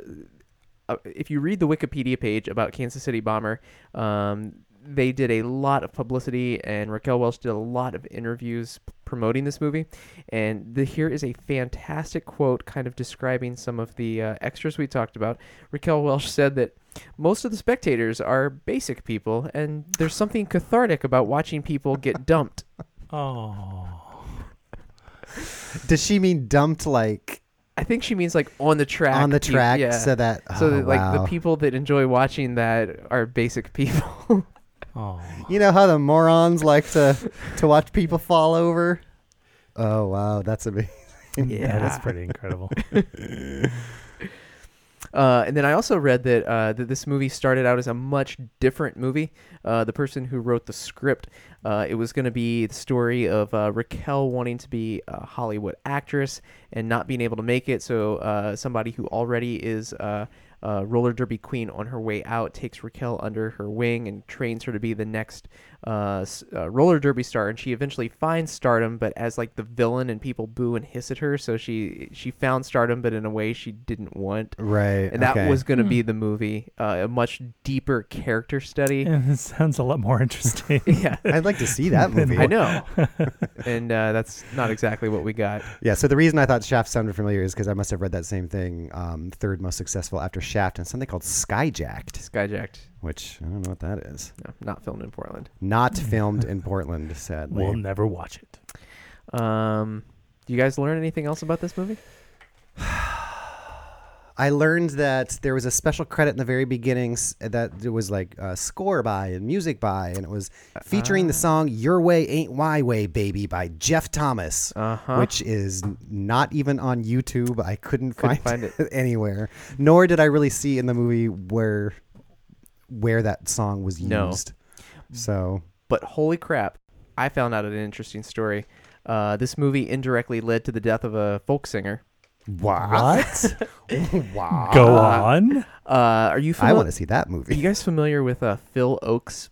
uh, if you read the Wikipedia page about Kansas City Bomber, um, they did a lot of publicity, and Raquel Welch did a lot of interviews p- promoting this movie. And the, here is a fantastic quote, kind of describing some of the uh, extras we talked about. Raquel Welch said that most of the spectators are basic people, and there's something cathartic about watching people get *laughs* dumped. Oh. Does she mean dumped like I think she means like on the track. on the track yeah. so that so oh, that, like the people that enjoy watching that are basic people. *laughs* Oh. You know how the morons like to to watch people fall over? Oh wow, that's amazing. Yeah, that's pretty incredible. *laughs* Uh, and then I also read that uh, that this movie started out as a much different movie. Uh, the person who wrote the script, uh, it was going to be the story of uh, Raquel wanting to be a Hollywood actress and not being able to make it. So uh, somebody who already is uh, roller derby queen on her way out takes Raquel under her wing and trains her to be the next uh, uh, roller derby star. And she eventually finds stardom, but as like the villain, and people boo and hiss at her. So she she found stardom, but in a way she didn't want Right. and that okay. was going to be the movie, uh, a much deeper character study. and *laughs* it sounds a lot more interesting. *laughs* yeah, I'd like to see that *laughs* movie. I know, and uh, that's not exactly what we got. Yeah, so the reason I thought Shaft sounded familiar is because I must have read that same thing, um, third most successful after Shaft, and something called Skyjacked, Skyjacked, which I don't know what that is. no, not filmed in Portland. Not *laughs* filmed in Portland, sadly. we'll never watch it. Um, do you guys learn anything else about this movie? *sighs* I learned that there was a special credit in the very beginnings that it was like uh, score by and music by, and it was featuring the song "Your Way Ain't My Way, Baby" by Jeff Thomas, Uh-huh. which is not even on YouTube. I couldn't, Couldn't find, find it *laughs* anywhere. Nor did I really see in the movie where where that song was No. used. So But holy crap, I found out an interesting story. Uh, this movie indirectly led to the death of a folk singer. What? *laughs* wow, Go on. Uh, are you? I Fami- want to see that movie. Are movie. you guys familiar with uh, Phil Ochs?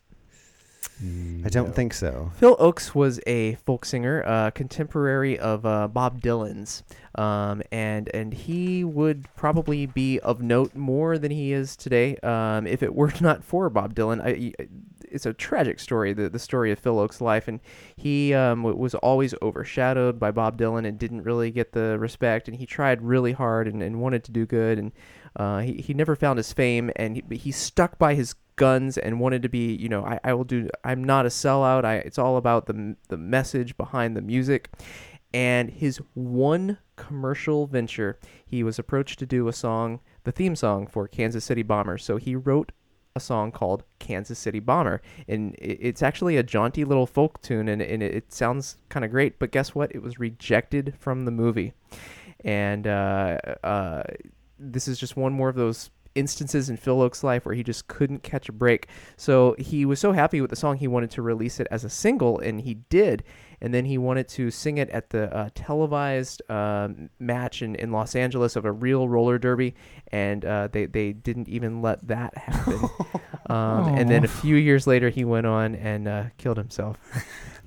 I don't think so. Phil Ochs was a folk singer, uh, contemporary of uh, Bob Dylan's, um, and and he would probably be of note more than he is today um, if it were *laughs* not for Bob Dylan. I, it's a tragic story, the the story of Phil Ochs' life, and he um, was always overshadowed by Bob Dylan and didn't really get the respect. And he tried really hard and, and wanted to do good, and uh, he he never found his fame, and he, he stuck by his guns and wanted to be you know I, I will do i'm not a sellout. I it's all about the the message behind the music. And his one commercial venture he was approached to do a song the theme song for kansas city bomber. So he wrote a song called kansas city bomber. And it's actually a jaunty little folk tune and, and it, sounds kind of great but guess what? It was rejected from the movie. And uh, uh, this is just one more of those instances in Phil Ochs' life where he just couldn't catch a break. So he was so happy with the song, he wanted to release it as a single, and he did. And then he wanted to sing it at the uh, televised um, match in, in Los Angeles of a real roller derby, and uh, they, they didn't even let that happen. *laughs* um, and then a few years later, he went on and uh, killed himself. *laughs*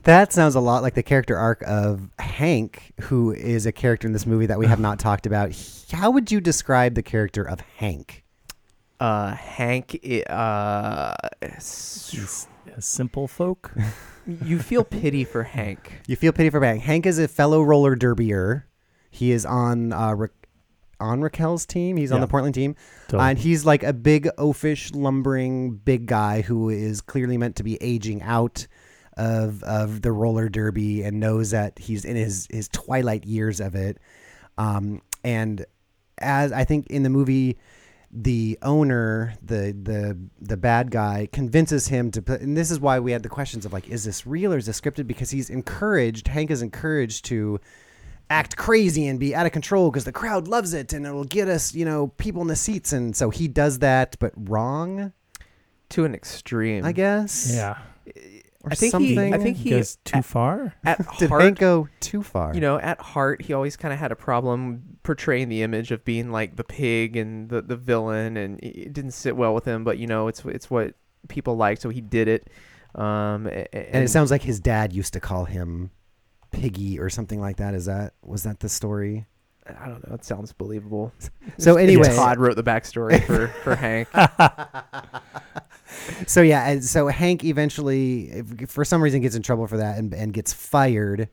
That sounds a lot like the character arc of Hank, who is a character in this movie that we have *sighs* not talked about. How would you describe the character of Hank? Uh, Hank, i- uh, s- simple folk. you feel pity for Hank. *laughs* You feel pity for Hank. Hank is a fellow roller derbier. He is on uh, Ra- on Raquel's team. He's on Yeah. the Portland team, Totally. and he's like a big oafish, lumbering, big guy who is clearly meant to be aging out of of the roller derby and knows that he's in his his twilight years of it. Um, and as I think in the movie, the owner, the the the bad guy, convinces him to put. And this is why we had the questions of like, is this real or is this scripted? Because he's encouraged. Hank is encouraged to act crazy and be out of control because the crowd loves it and it'll get us, you know, people in the seats. And so he does that, but wrong, To an extreme. I guess. yeah. Or I think something. he. I think he goes too far. at *laughs* Did heart. Hank go too far? you know, at heart, he always kind of had a problem portraying the image of being like the pig and the, the villain, and it didn't sit well with him. But you know, it's it's what people like, so he did it. Um, a- a- and it sounds like his dad used to call him Piggy or something like that. Is that was that the story? I don't know. It sounds believable. *laughs* So anyway, Todd wrote the backstory for for Hank. *laughs* so yeah, and so Hank eventually, if- for some reason, gets in trouble for that and, and gets fired.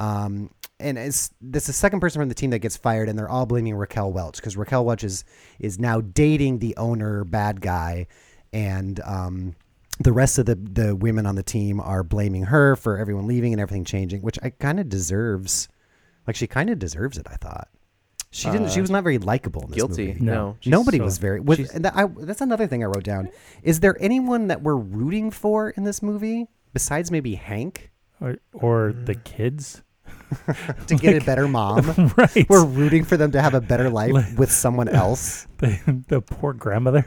Um, and it's this is the second person from the team that gets fired, and they're all blaming Raquel Welch because Raquel Welch is is now dating the owner bad guy, and um, the rest of the the women on the team are blaming her for everyone leaving and everything changing, which I kind of deserves. Like she kind of deserves it. I thought she didn't. she Uh, was not very likable. In this Guilty. movie. No. she's Nobody so- was very. Was, and that, I, that's another thing I wrote down. Is there anyone that we're rooting for in this movie besides maybe Hank or, or Mm. the kids. *laughs* to get a *laughs* better mom? *laughs* right. We're rooting for them to have a better life Like- with someone else. the, the poor grandmother.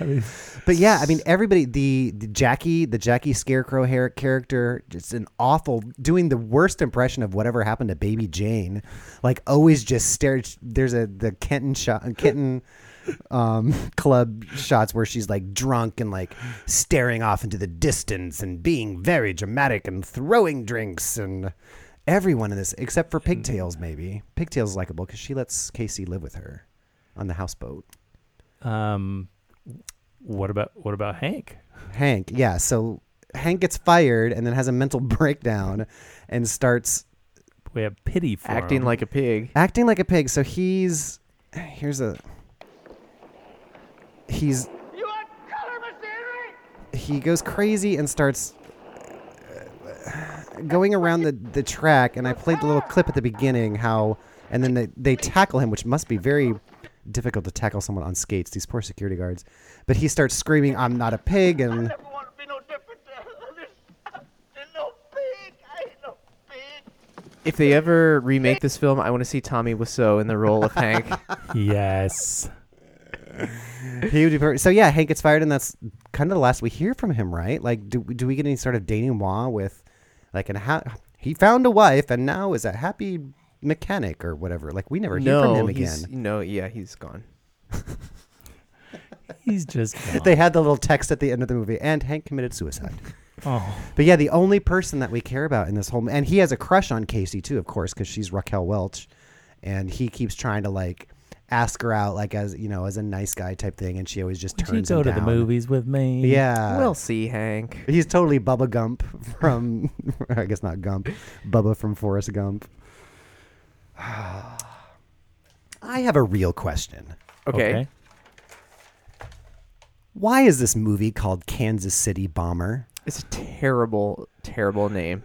I mean, But yeah, I mean everybody. The, the Jackie, the Jackie Scarecrow hair character, just an awful, doing the worst impression of whatever happened to Baby Jane. Like always, just stared. There's a the Kenton shot, Kenton um, club shots where she's like drunk and like staring off into the distance and being very dramatic and throwing drinks and everyone in this except for Pigtails maybe. Pigtails is likable because she lets Casey live with her on the houseboat. um, what about what about Hank? Hank, yeah. So Hank gets fired and then has a mental *laughs* breakdown and starts We have pity for acting him. like a pig. acting like a pig. So he's here's a he's You want color, Mr. He goes crazy and starts uh, going around the, the track and I played the little clip at the beginning how and then they, they tackle him which must be very difficult to tackle someone on skates these poor security guards but he starts screaming I'm not a pig I and never want to be no different than *laughs* others. No pig. I ain't no pig. If they ever remake this film, I want to see Tommy Wiseau in the role of Hank. *laughs* yes. He would be perfect. So yeah, Hank gets fired, and that's kind of the last we hear from him, right? Like, do do we get any sort of denouement with, like, an ha- he found a wife and now is a happy mechanic or whatever? Like, we never hear from him again. no, yeah, he's gone. *laughs* He's just gone. *laughs* They had the little text at the end of the movie, and Hank committed suicide. *laughs* oh, But yeah, the only person that we care about in this whole, and he has a crush on Casey too, of course, because she's Raquel Welch, and he keeps trying to like ask her out, like as you know, as a nice guy type thing, and she always just would you turns go him to the movies with me? Yeah, we'll see, Hank. He's totally Bubba Gump from, I guess not Gump, Bubba from Forrest Gump. I have a real question. Okay. Why is this movie called Kansas City Bomber? It's a terrible, terrible name.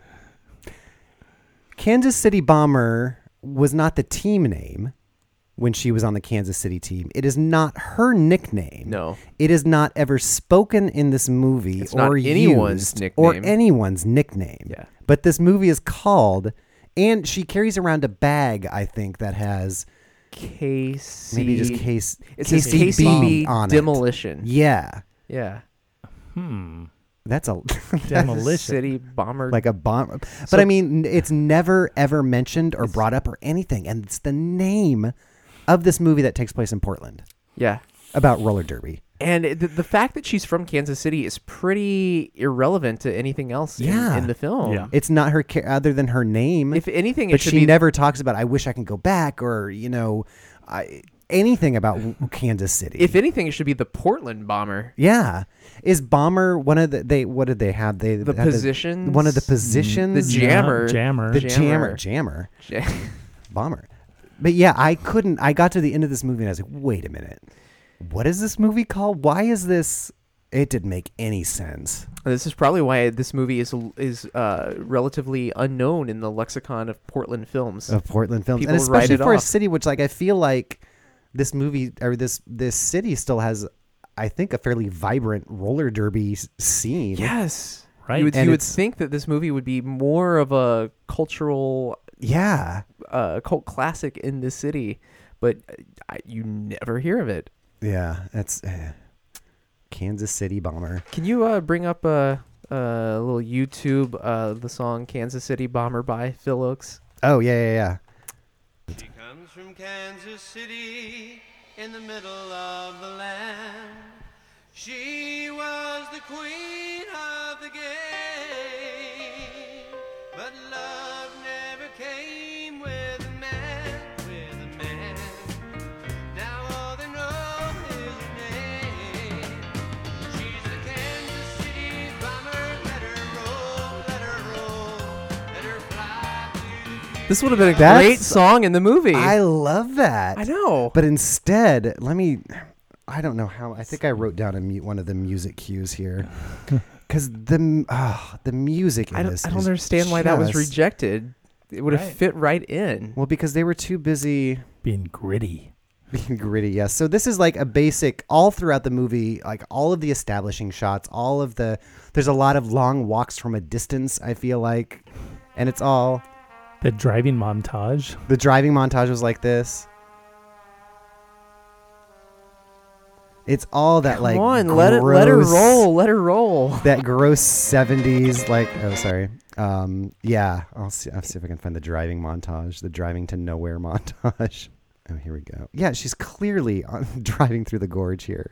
Kansas City Bomber was not the team name when she was on the Kansas City team. It is not her nickname. No. It is not ever spoken in this movie It's not or anyone's used or nickname. anyone's nickname. Yeah. But this movie is called and she carries around a bag, I think, that has Casey. maybe just case It says KCB KCB on it. demolition. Yeah. Yeah. Hmm. *laughs* That's a Demolition. City bomber. like a bomb. But I mean, it's never ever mentioned or brought up or anything, and it's the name of this movie that takes place in Portland yeah. about roller derby. And the, the fact that she's from Kansas City is pretty irrelevant to anything else in- Yeah. in, the film. Yeah. It's not her ca- other than her name. If anything, it but should she be never talks about. I wish I can go back, or you know, I, anything about *laughs* Kansas City. If anything, it should be the Portland bomber. yeah, is bomber one of the they? What did they have? They The had positions? one of the positions. The jammer. Jammer. The jammer. Jammer. Jammer. *laughs* Bomber. But yeah, I couldn't. I got to the end of this movie and I was like, wait a minute. What is this movie called? Why is this? It didn't make any sense. This is probably why this movie is is uh, relatively unknown in the lexicon of Portland films. Of Portland films, and People write especially it for a city which, like, I feel like this movie or this this city still has, I think, a fairly vibrant roller derby scene. Yes, Right. You would, you would think that this movie would be more of a cultural yeah, uh, cult classic in this city, but uh, I, you never hear of it. Yeah. That's uh, Kansas City Bomber. Can you uh, bring up a, a little YouTube uh, the song "Kansas City Bomber" by Phil Ochs? Oh yeah, yeah, yeah. She comes from Kansas City in the middle of the land. She was the queen of the game, but love This would have been a That's- great song in the movie. I love that. I know. But instead, let me. I don't know how. I think I wrote down a mu- one of the music cues here, *laughs* because the uh, the music. In I don't, this I don't is understand why that was just- rejected. It would have Right. fit right in. Well, because they were too busy Being gritty. *laughs* being gritty. Yes. So this is like a basic all throughout the movie, like all of the establishing shots, all of the. There's a lot of long walks from a distance. I feel like, and it's all The driving montage. the driving montage was like this. It's all that Come like on, let it let her roll. Let her roll. *laughs* that gross 70s like oh sorry um yeah I'll see, I'll see if i can find the driving montage the driving to nowhere *laughs* montage oh here we go yeah she's clearly on, *laughs* driving through the gorge here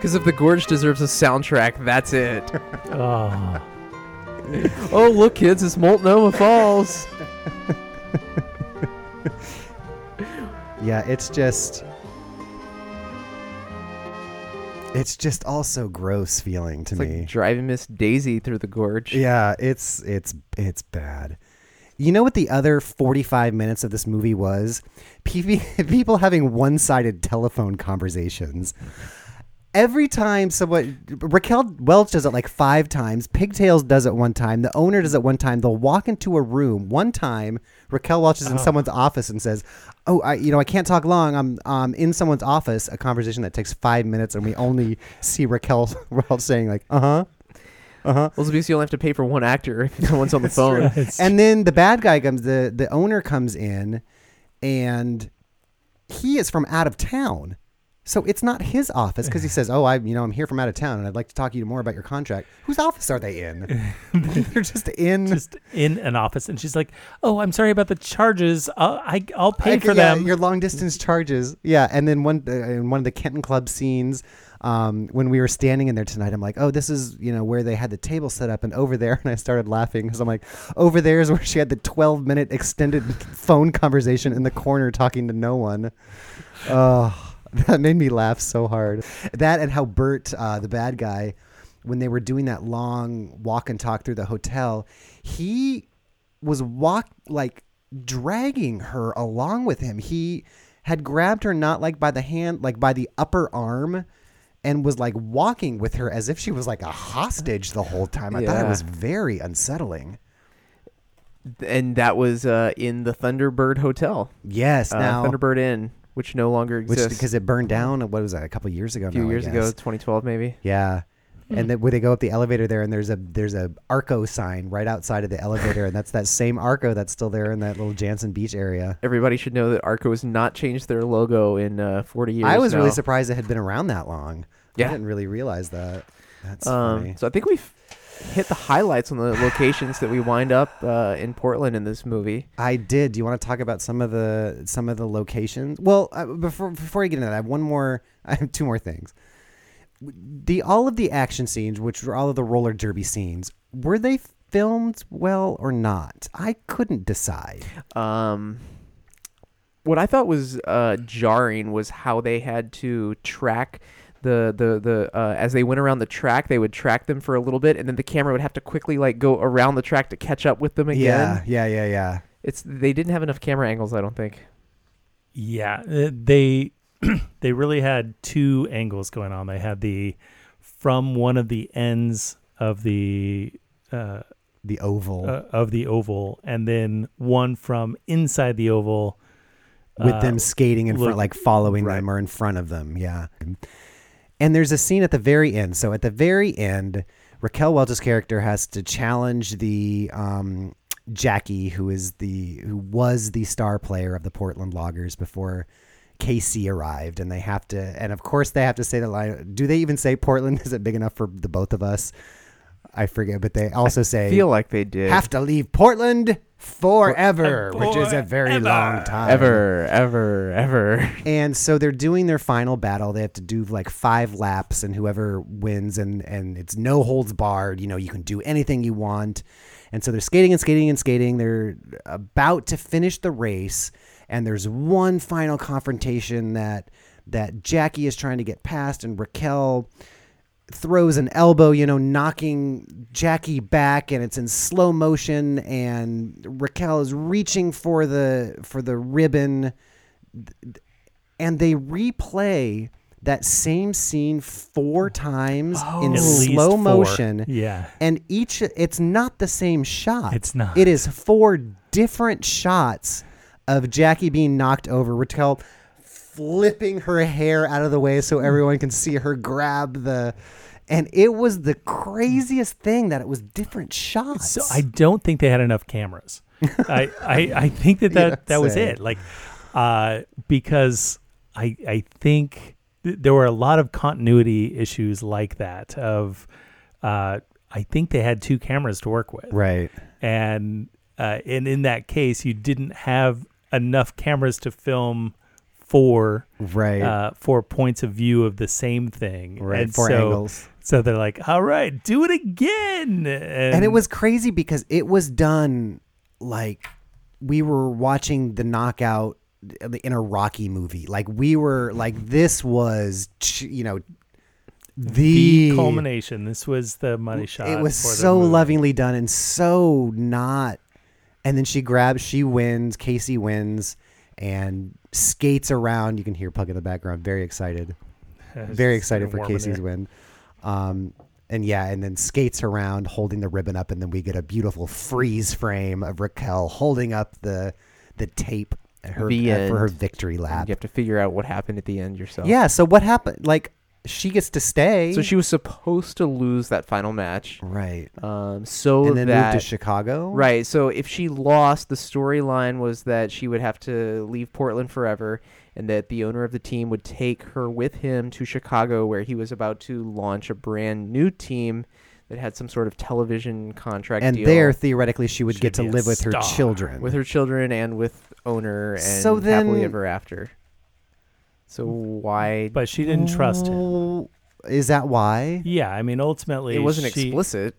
Because if the gorge deserves a soundtrack, that's it. Oh, *laughs* oh look, kids, it's Multnomah Falls. *laughs* yeah it's just it's just also gross feeling to It's me like driving Miss Daisy through the gorge. Yeah, it's it's it's bad. You know what the other 45 minutes of this movie was? *laughs* People having one-sided telephone conversations. Every time someone Raquel Welch does it like five times, Pigtails does it one time, the owner does it one time. They'll walk into a room one time. Raquel Welch is in someone's office and says, "Oh, I, you know, I can't talk long. I'm um, in someone's office." A conversation that takes five minutes, and we only see Raquel *laughs* Welch saying like, "Uh huh." Uh huh. Well, because you only have to pay for one actor if someone's on the *laughs* phone. It's- and then the bad guy comes the the owner comes in and he is from out of town so it's not his office because he says oh i you know i'm here from out of town and i'd like to talk to you more about your contract. Whose office are they in? *laughs* They're just in just in an office, and she's like, "Oh, I'm sorry about the charges. I'll, I, I'll pay Like, for yeah, them." your long distance charges. Yeah and then one uh, in one of the kenton club scenes um, when we were standing in there tonight i'm like oh this is you know where they had the table set up and over there *laughs* and i started laughing because i'm like over there is where she had the 12 minute extended phone conversation in the corner talking to no one. Oh *laughs* that made me laugh so hard that and how Burt uh, the bad guy when they were doing that long walk and talk through the hotel he was walk like dragging her along with him. He had grabbed her not like by the hand, like by the upper arm, and was like walking with her as if she was like a hostage the whole time. I thought it was very unsettling. and that was uh, in the Thunderbird Hotel, Yes, uh, now Thunderbird Inn, which no longer which exists. because it burned down. What was that? A couple years ago. a few now, I years ago, 2012 maybe. Yeah. And then when they go up the elevator there, and there's a there's a Arco sign right outside of the elevator, and that's that same Arco that's still there in that little Jantzen Beach area. Everybody should know that Arco has not changed their logo in uh, 40 years. I was really surprised it had been around that long. Yeah. I didn't really realize that. That's funny. Um, so I think we've hit the highlights on the locations that we wind up uh, in Portland in this movie. I did. Do you want to talk about some of the some of the locations? Well, uh, before before I get into that, I have one more. *laughs* I have two more things. The all of the action scenes, which were all of the roller derby scenes, were they filmed well or not? I couldn't decide. Um, what I thought was uh, jarring was how they had to track the the the uh, as they went around the track, they would track them for a little bit, and then the camera would have to quickly like go around the track to catch up with them again. Yeah, yeah, yeah, yeah. It's they didn't have enough camera angles, I don't think. Yeah, uh, they *clears throat* they really had two angles going on. They had the from one of the ends of the uh, The oval uh, of the oval, and then one from inside the oval with uh, them skating in front, like following right. them or in front of them. Yeah. And there's a scene at the very end. So at the very end, Raquel Welch's character has to challenge the um, Jackie, who is the who was the star player of the Portland Loggers before KC arrived, and they have to, and of course they have to say the line. Do they even say Portland *laughs* Is it big enough for the both of us? I forget, but they also say Feel like they did. have to leave Portland forever, which is a very long time. ever, ever, ever. And so they're doing their final battle. They have to do like five laps, and whoever wins, and and it's no holds barred. You know, you can do anything you want. And so they're skating and skating and skating. They're about to finish the race, and there's one final confrontation that that Jackie is trying to get past, and Raquel throws an elbow, you know, knocking Jackie back, and it's in slow motion, and Raquel is reaching for the for the ribbon, and they replay that same scene four times oh. in slow motion. Yeah. And each it's not the same shot. It's not. It is four different shots of Jackie being knocked over. Raquel flipping her hair out of the way so everyone can see her grab the and it was the craziest thing that it was different shots. So I don't think they had enough cameras. *laughs* I, I I think that that, Yeah, that was it. Like, uh, because I I think th- there were a lot of continuity issues like that. Of, uh, I think they had two cameras to work with, right. and uh, and in that case, you didn't have enough cameras to film four Right. uh, four points of view of the same thing, right. And Four so, angles. So they're like, "All right, do it again," and, and it was crazy because it was done like we were watching the knockout in a Rocky movie. Like we were like this was you know the, the culmination. This was the money shot. It was so lovingly done and so not. And then she grabs, she wins. Casey wins and skates around. You can hear Pug in the background, very excited *laughs* It's very excited for Casey's win. Um, and yeah, and then skates around holding the ribbon up, and then we get a beautiful freeze frame of Raquel holding up the the tape at her, The uh, for her victory lap. You have to figure out what happened at the end yourself. Yeah. So what happened? Like she gets to stay. So she was supposed to lose that final match. right, Um, so and then that moved to Chicago. Right. So if she lost, the storyline was that she would have to leave Portland forever and that the owner of the team would take her with him to Chicago where he was about to launch a brand new team that had some sort of television contract And deal there, theoretically, she would Should get to live with her children. with her children and with owner and So then, happily ever after. So mm. why But she didn't trust him. Is that why? Yeah, I mean, ultimately, it wasn't she- explicit?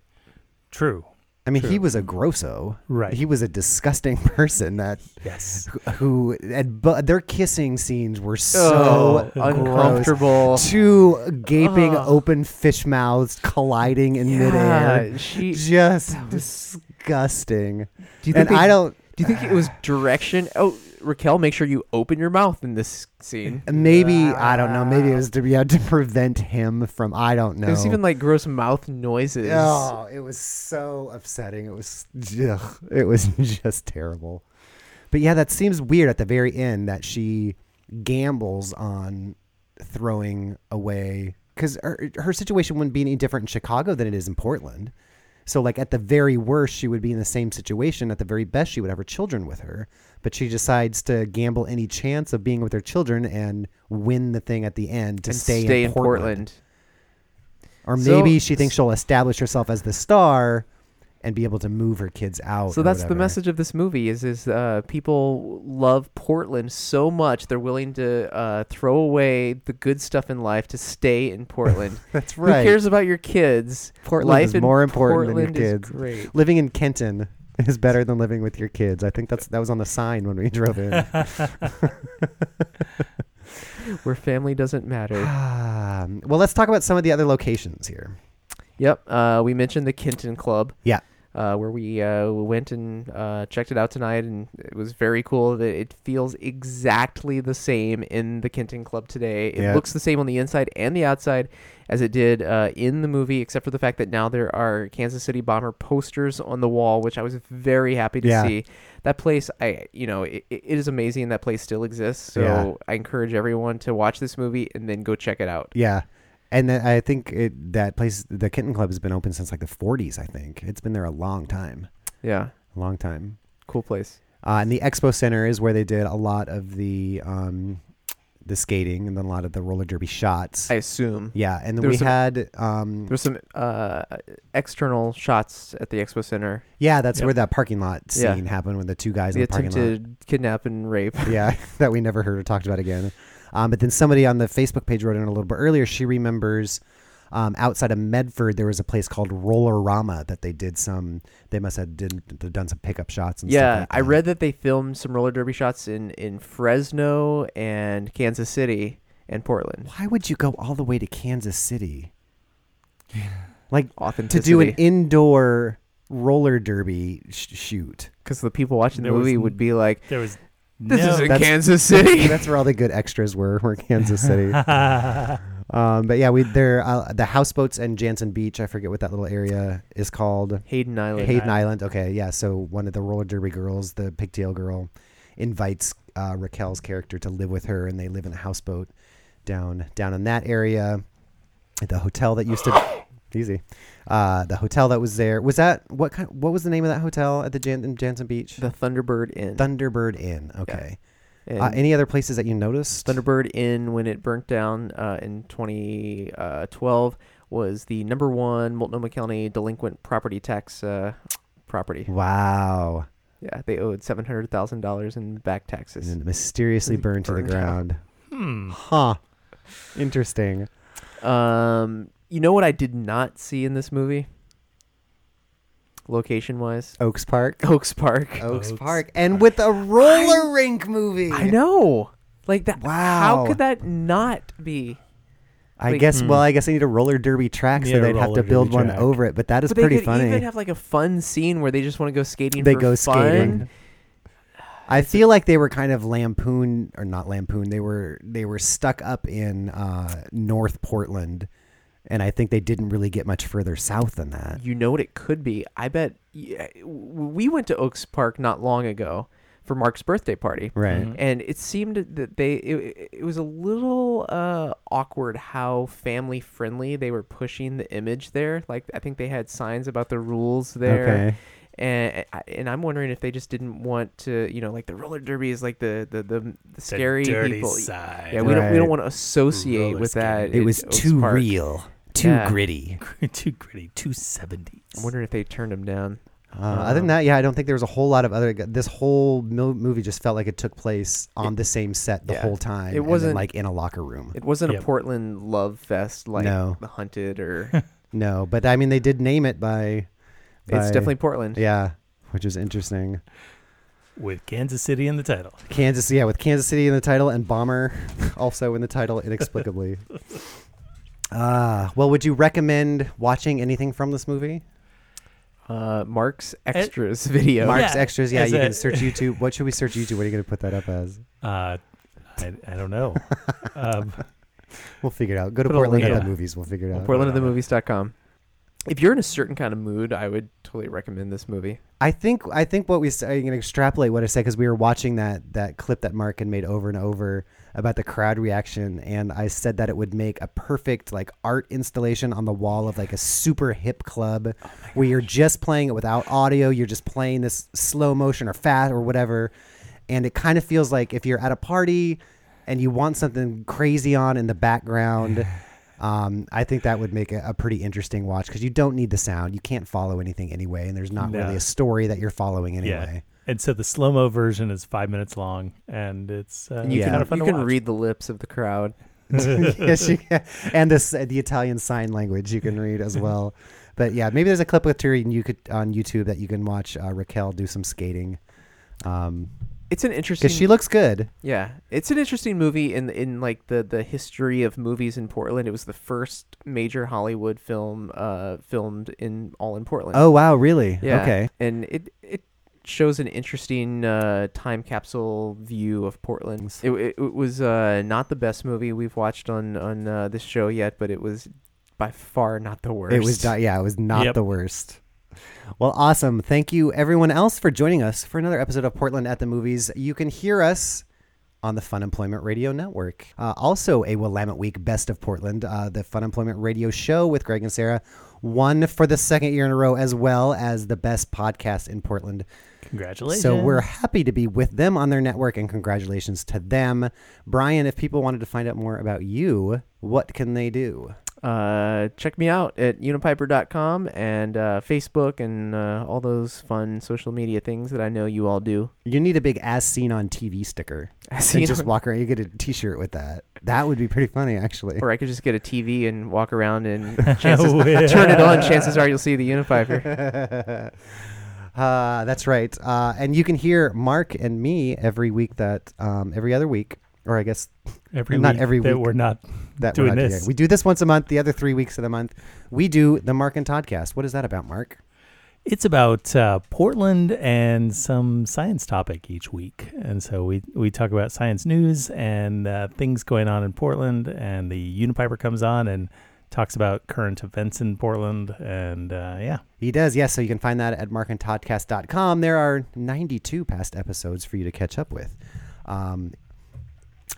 True. I mean, he was a grosso. Right. He was a disgusting *laughs* person that Yes. who and but their kissing scenes were so Oh, gross. uncomfortable. Two gaping open fish mouths colliding in midair. Yeah, she. Just disgusting. Do you And think I don't Do you think it was direction? Oh, Raquel, make sure you open your mouth in this scene. maybe I don't know. Maybe it was to be able to prevent him from I don't know. There's even like gross mouth noises. Oh, it was so upsetting. It was, ugh, it was *laughs* just terrible. But yeah, that seems weird at the very end that she gambles on throwing away because her, her situation wouldn't be any different in Chicago than it is in Portland. So, like at the very worst, she would be in the same situation. At the very best, she would have her children with her. But she decides to gamble any chance of being with her children and win the thing at the end to and stay, in Portland. or So- maybe she thinks she'll establish herself as the star and be able to move her kids out. So or that's the message of this movie: is is uh, people love Portland so much they're willing to uh, throw away the good stuff in life to stay in Portland. *laughs* That's right. Who cares about your kids? Portland life is more important than your Portland is kids. Living in Kenton is better than living with your kids. I think that's that was on the sign when we *laughs* drove in. *laughs* Where family doesn't matter. *sighs* Um, well, let's talk about some of the other locations here. Yep. Uh, we mentioned the Kenton Club. Yeah. Uh, where we uh, went and uh, checked it out tonight, and it was very cool. That it feels exactly the same in the Kenton Club today. It Yeah. looks the same on the inside and the outside as it did uh, in the movie, except for the fact that now there are Kansas City Bomber posters on the wall, which I was very happy to Yeah. see. That place, I you know, it, it is amazing. That place still exists. So Yeah. I encourage everyone to watch this movie and then go check it out. Yeah. And I think it, that place, the Kenton Club, has been open since like the 40s. I think it's been there a long time, Yeah, a long time. cool place. Uh, and the Expo Center is where they did a lot of the um, the skating and then a lot of the roller derby shots. I assume. yeah, and then we some- had um, There's some uh, external shots at the expo center. yeah, that's Yep. where that parking lot Yeah. scene happened with the two guys The in the parking lot. attempted kidnap and rape. yeah, *laughs* that we never heard or talked about again. Um, but then somebody on the Facebook page wrote in a little bit earlier. She remembers um, outside of Medford there was a place called Rollerama that they did some. They must have did they've done some pickup shots. And Yeah, stuff like I read that they filmed some roller derby shots in in Fresno and Kansas City and Portland. Why would you go all the way to Kansas City? *sighs* Like to Authenticity. do an indoor roller derby sh- shoot. because the people watching the There was movie n- would be like, There was "This no, is in That's- Kansas *laughs* City." That's where all the good extras were. Were Kansas City. *laughs* um, but yeah, we there uh, the houseboats and Jantzen Beach. I forget what that little area is called. Hayden Island. Hayden Island. Okay, yeah. So one of the roller derby girls, the pigtail girl, invites uh, Raquel's character to live with her, and they live in a houseboat down down in that area. At the hotel that used to be *gasps* easy, uh, the hotel that was there was that what kind? What was the name of that hotel at the Jan- Jantzen Beach? The Thunderbird Inn. Thunderbird Inn. Okay. And Uh, any other places that you noticed? Thunderbird Inn, when it burnt down uh, in 2012, was the number one Multnomah County delinquent property tax uh, property. Wow. Yeah, they owed seven hundred thousand dollars in back taxes. And mysteriously *laughs* burned to the Burned out. ground. Hmm. Huh. Interesting. Um, you know what I did not see in this movie? Location wise, Oaks Park. Oaks Park. Oaks Oaks Park. And with a roller rink movie. I know, like that. Wow. How could that not be? I Like- guess. Hmm. Well, I guess they need a roller derby track, so a they'd have to build derby one track. over it. But that is but they pretty could funny. even have like a fun scene where they just want to go skating. they for go fun. skating. I feel like they were kind of lampoon or not lampoon. They were they were stuck up in uh, North Portland, and I think they didn't really get much further south than that. You know what it could be? I bet yeah, we went to Oaks Park not long ago for Mark's birthday party. Right. Mm-hmm. And it seemed that they it, it was a little uh, awkward how family friendly they were pushing the image there. Like I think they had signs about the rules there. Okay. And eh, I- and I'm wondering if they just didn't want to, you know, like the roller derby is like the the the, the scary dirty people. side. Yeah, we don't we don't want to associate Roller with that. skating. It was Oaks too Park. real, too Yeah. gritty. *laughs* too gritty. Two seventies. I'm wondering if they turned him down. Uh, other than that, yeah, I don't think there was a whole lot of other. This whole mo- movie just felt like it took place on the same set the yeah. whole time. It and then, wasn't- like in a locker room. It wasn't Yep. a Portland love fest like No. The Hunted or *laughs* No, but I mean, they did name it by. it's definitely Portland. Yeah, which is interesting. with Kansas City in the title. Kansas, yeah, with Kansas City in the title and Bomber *laughs* also in the title inexplicably. Uh, well, would you recommend watching anything from this movie? Uh, Mark's extras video. Mark's Yeah, extras. Yeah, as you a- can search YouTube. What should we search YouTube? What are you going to put that up as? Uh, I, I don't know. *laughs* um, We'll figure it out. Go to Put a Portland link at up. the movies. We'll figure it out. PortlandoftheMovies.com. If you're in a certain kind of mood, I would totally recommend this movie. I think I think what we s- I'm going to extrapolate what I said because we were watching that that clip that Mark had made over and over about the crowd reaction, and I said that it would make a perfect like art installation on the wall of like a super hip club oh where you're just playing it without audio, you're just playing this slow motion or fast or whatever, and it kind of feels like if you're at a party and you want something crazy on in the background. *laughs* Um, I think that would make a, a pretty interesting watch because you don't need the sound. You can't follow anything anyway, and there's not No. really a story that you're following anyway. yeah. anyway. And so the slow mo version is five minutes long, and it's uh, And you Yeah. kind can, of fun you to can watch. read the lips of the crowd. *laughs* *laughs* yes, you can. and this the Italian sign language you can read as well. But yeah, maybe there's a clip with her and you could on YouTube that you can watch uh, Raquel do some skating. Um, It's an interesting. because she looks good. yeah, it's an interesting movie in in like the the history of movies in Portland. It was the first major Hollywood film uh filmed in all in Portland. Oh wow, really? Yeah. Okay. And it it shows an interesting uh, time capsule view of Portland. It, it, it was uh, not the best movie we've watched on on uh, this show yet, but it was by far not the worst. It was not, yeah, it was not Yep. the worst. Well, awesome. Thank you everyone else for joining us for another episode of Portland at the Movies. You can hear us on the Funemployment Radio Network. Uh, also, a Willamette Week Best of Portland, uh, the Funemployment Radio Show with Greg and Sarah, won for the second year in a row, as well as the best podcast in Portland. Congratulations. So we're happy to be with them on their network, and congratulations to them. Brian, if people wanted to find out more about you, what can they do? Uh, check me out at unipiper.com and uh, Facebook and uh, all those fun social media things that I know you all do. You need a big as seen on TV sticker. *laughs* As seen just on- walk around. You get a T-shirt with that. That would be pretty funny, actually. Or I could just get a TV and walk around and *laughs* chances Oh, yeah. *laughs* turn it on. Chances are you'll see the Unipiper. uh, that's right. Uh, and you can hear Mark and me every week. That um, every other week or I guess Every Not week every that week. we're not that doing this. We do this once a month. The other three weeks of the month, we do the Mark and Toddcast. What is that about, Mark? It's about uh, Portland and some science topic each week, and so we we talk about science news and uh, things going on in Portland. And the Unipiper comes on and talks about current events in Portland, and uh, yeah, He does, yes. So you can find that at markandtoddcast.com. There are 92 past episodes for you to catch up with. Um,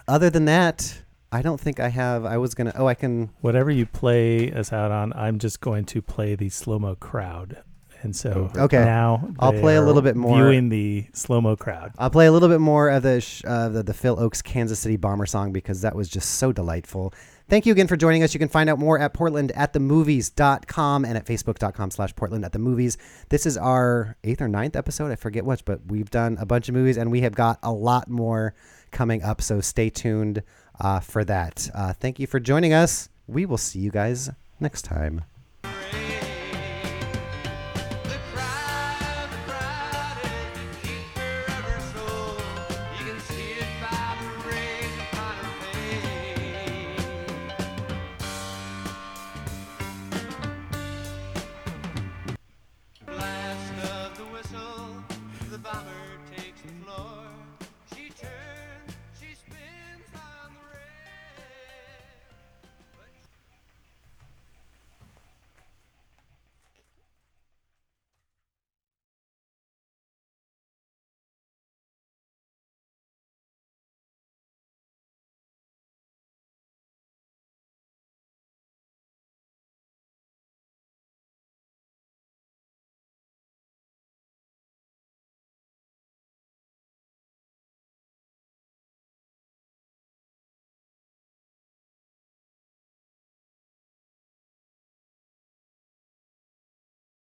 other than that, I don't think I have. I was gonna. Oh, I can. whatever you play us out on, I'm just going to play the slow mo crowd. And so Okay. now I'll play a little bit more- viewing the slow mo crowd. I'll play a little bit more of the sh- uh, the, the Phil Ochs Kansas City Bomber song because that was just so delightful. Thank you again for joining us. You can find out more at portlandatthemovies.com and at facebook.com slash portland at the movies. This is our eighth or ninth episode. I forget which, but we've done a bunch of movies and we have got a lot more coming up. So stay tuned uh, for that. Uh, thank you for joining us. We will see you guys next time.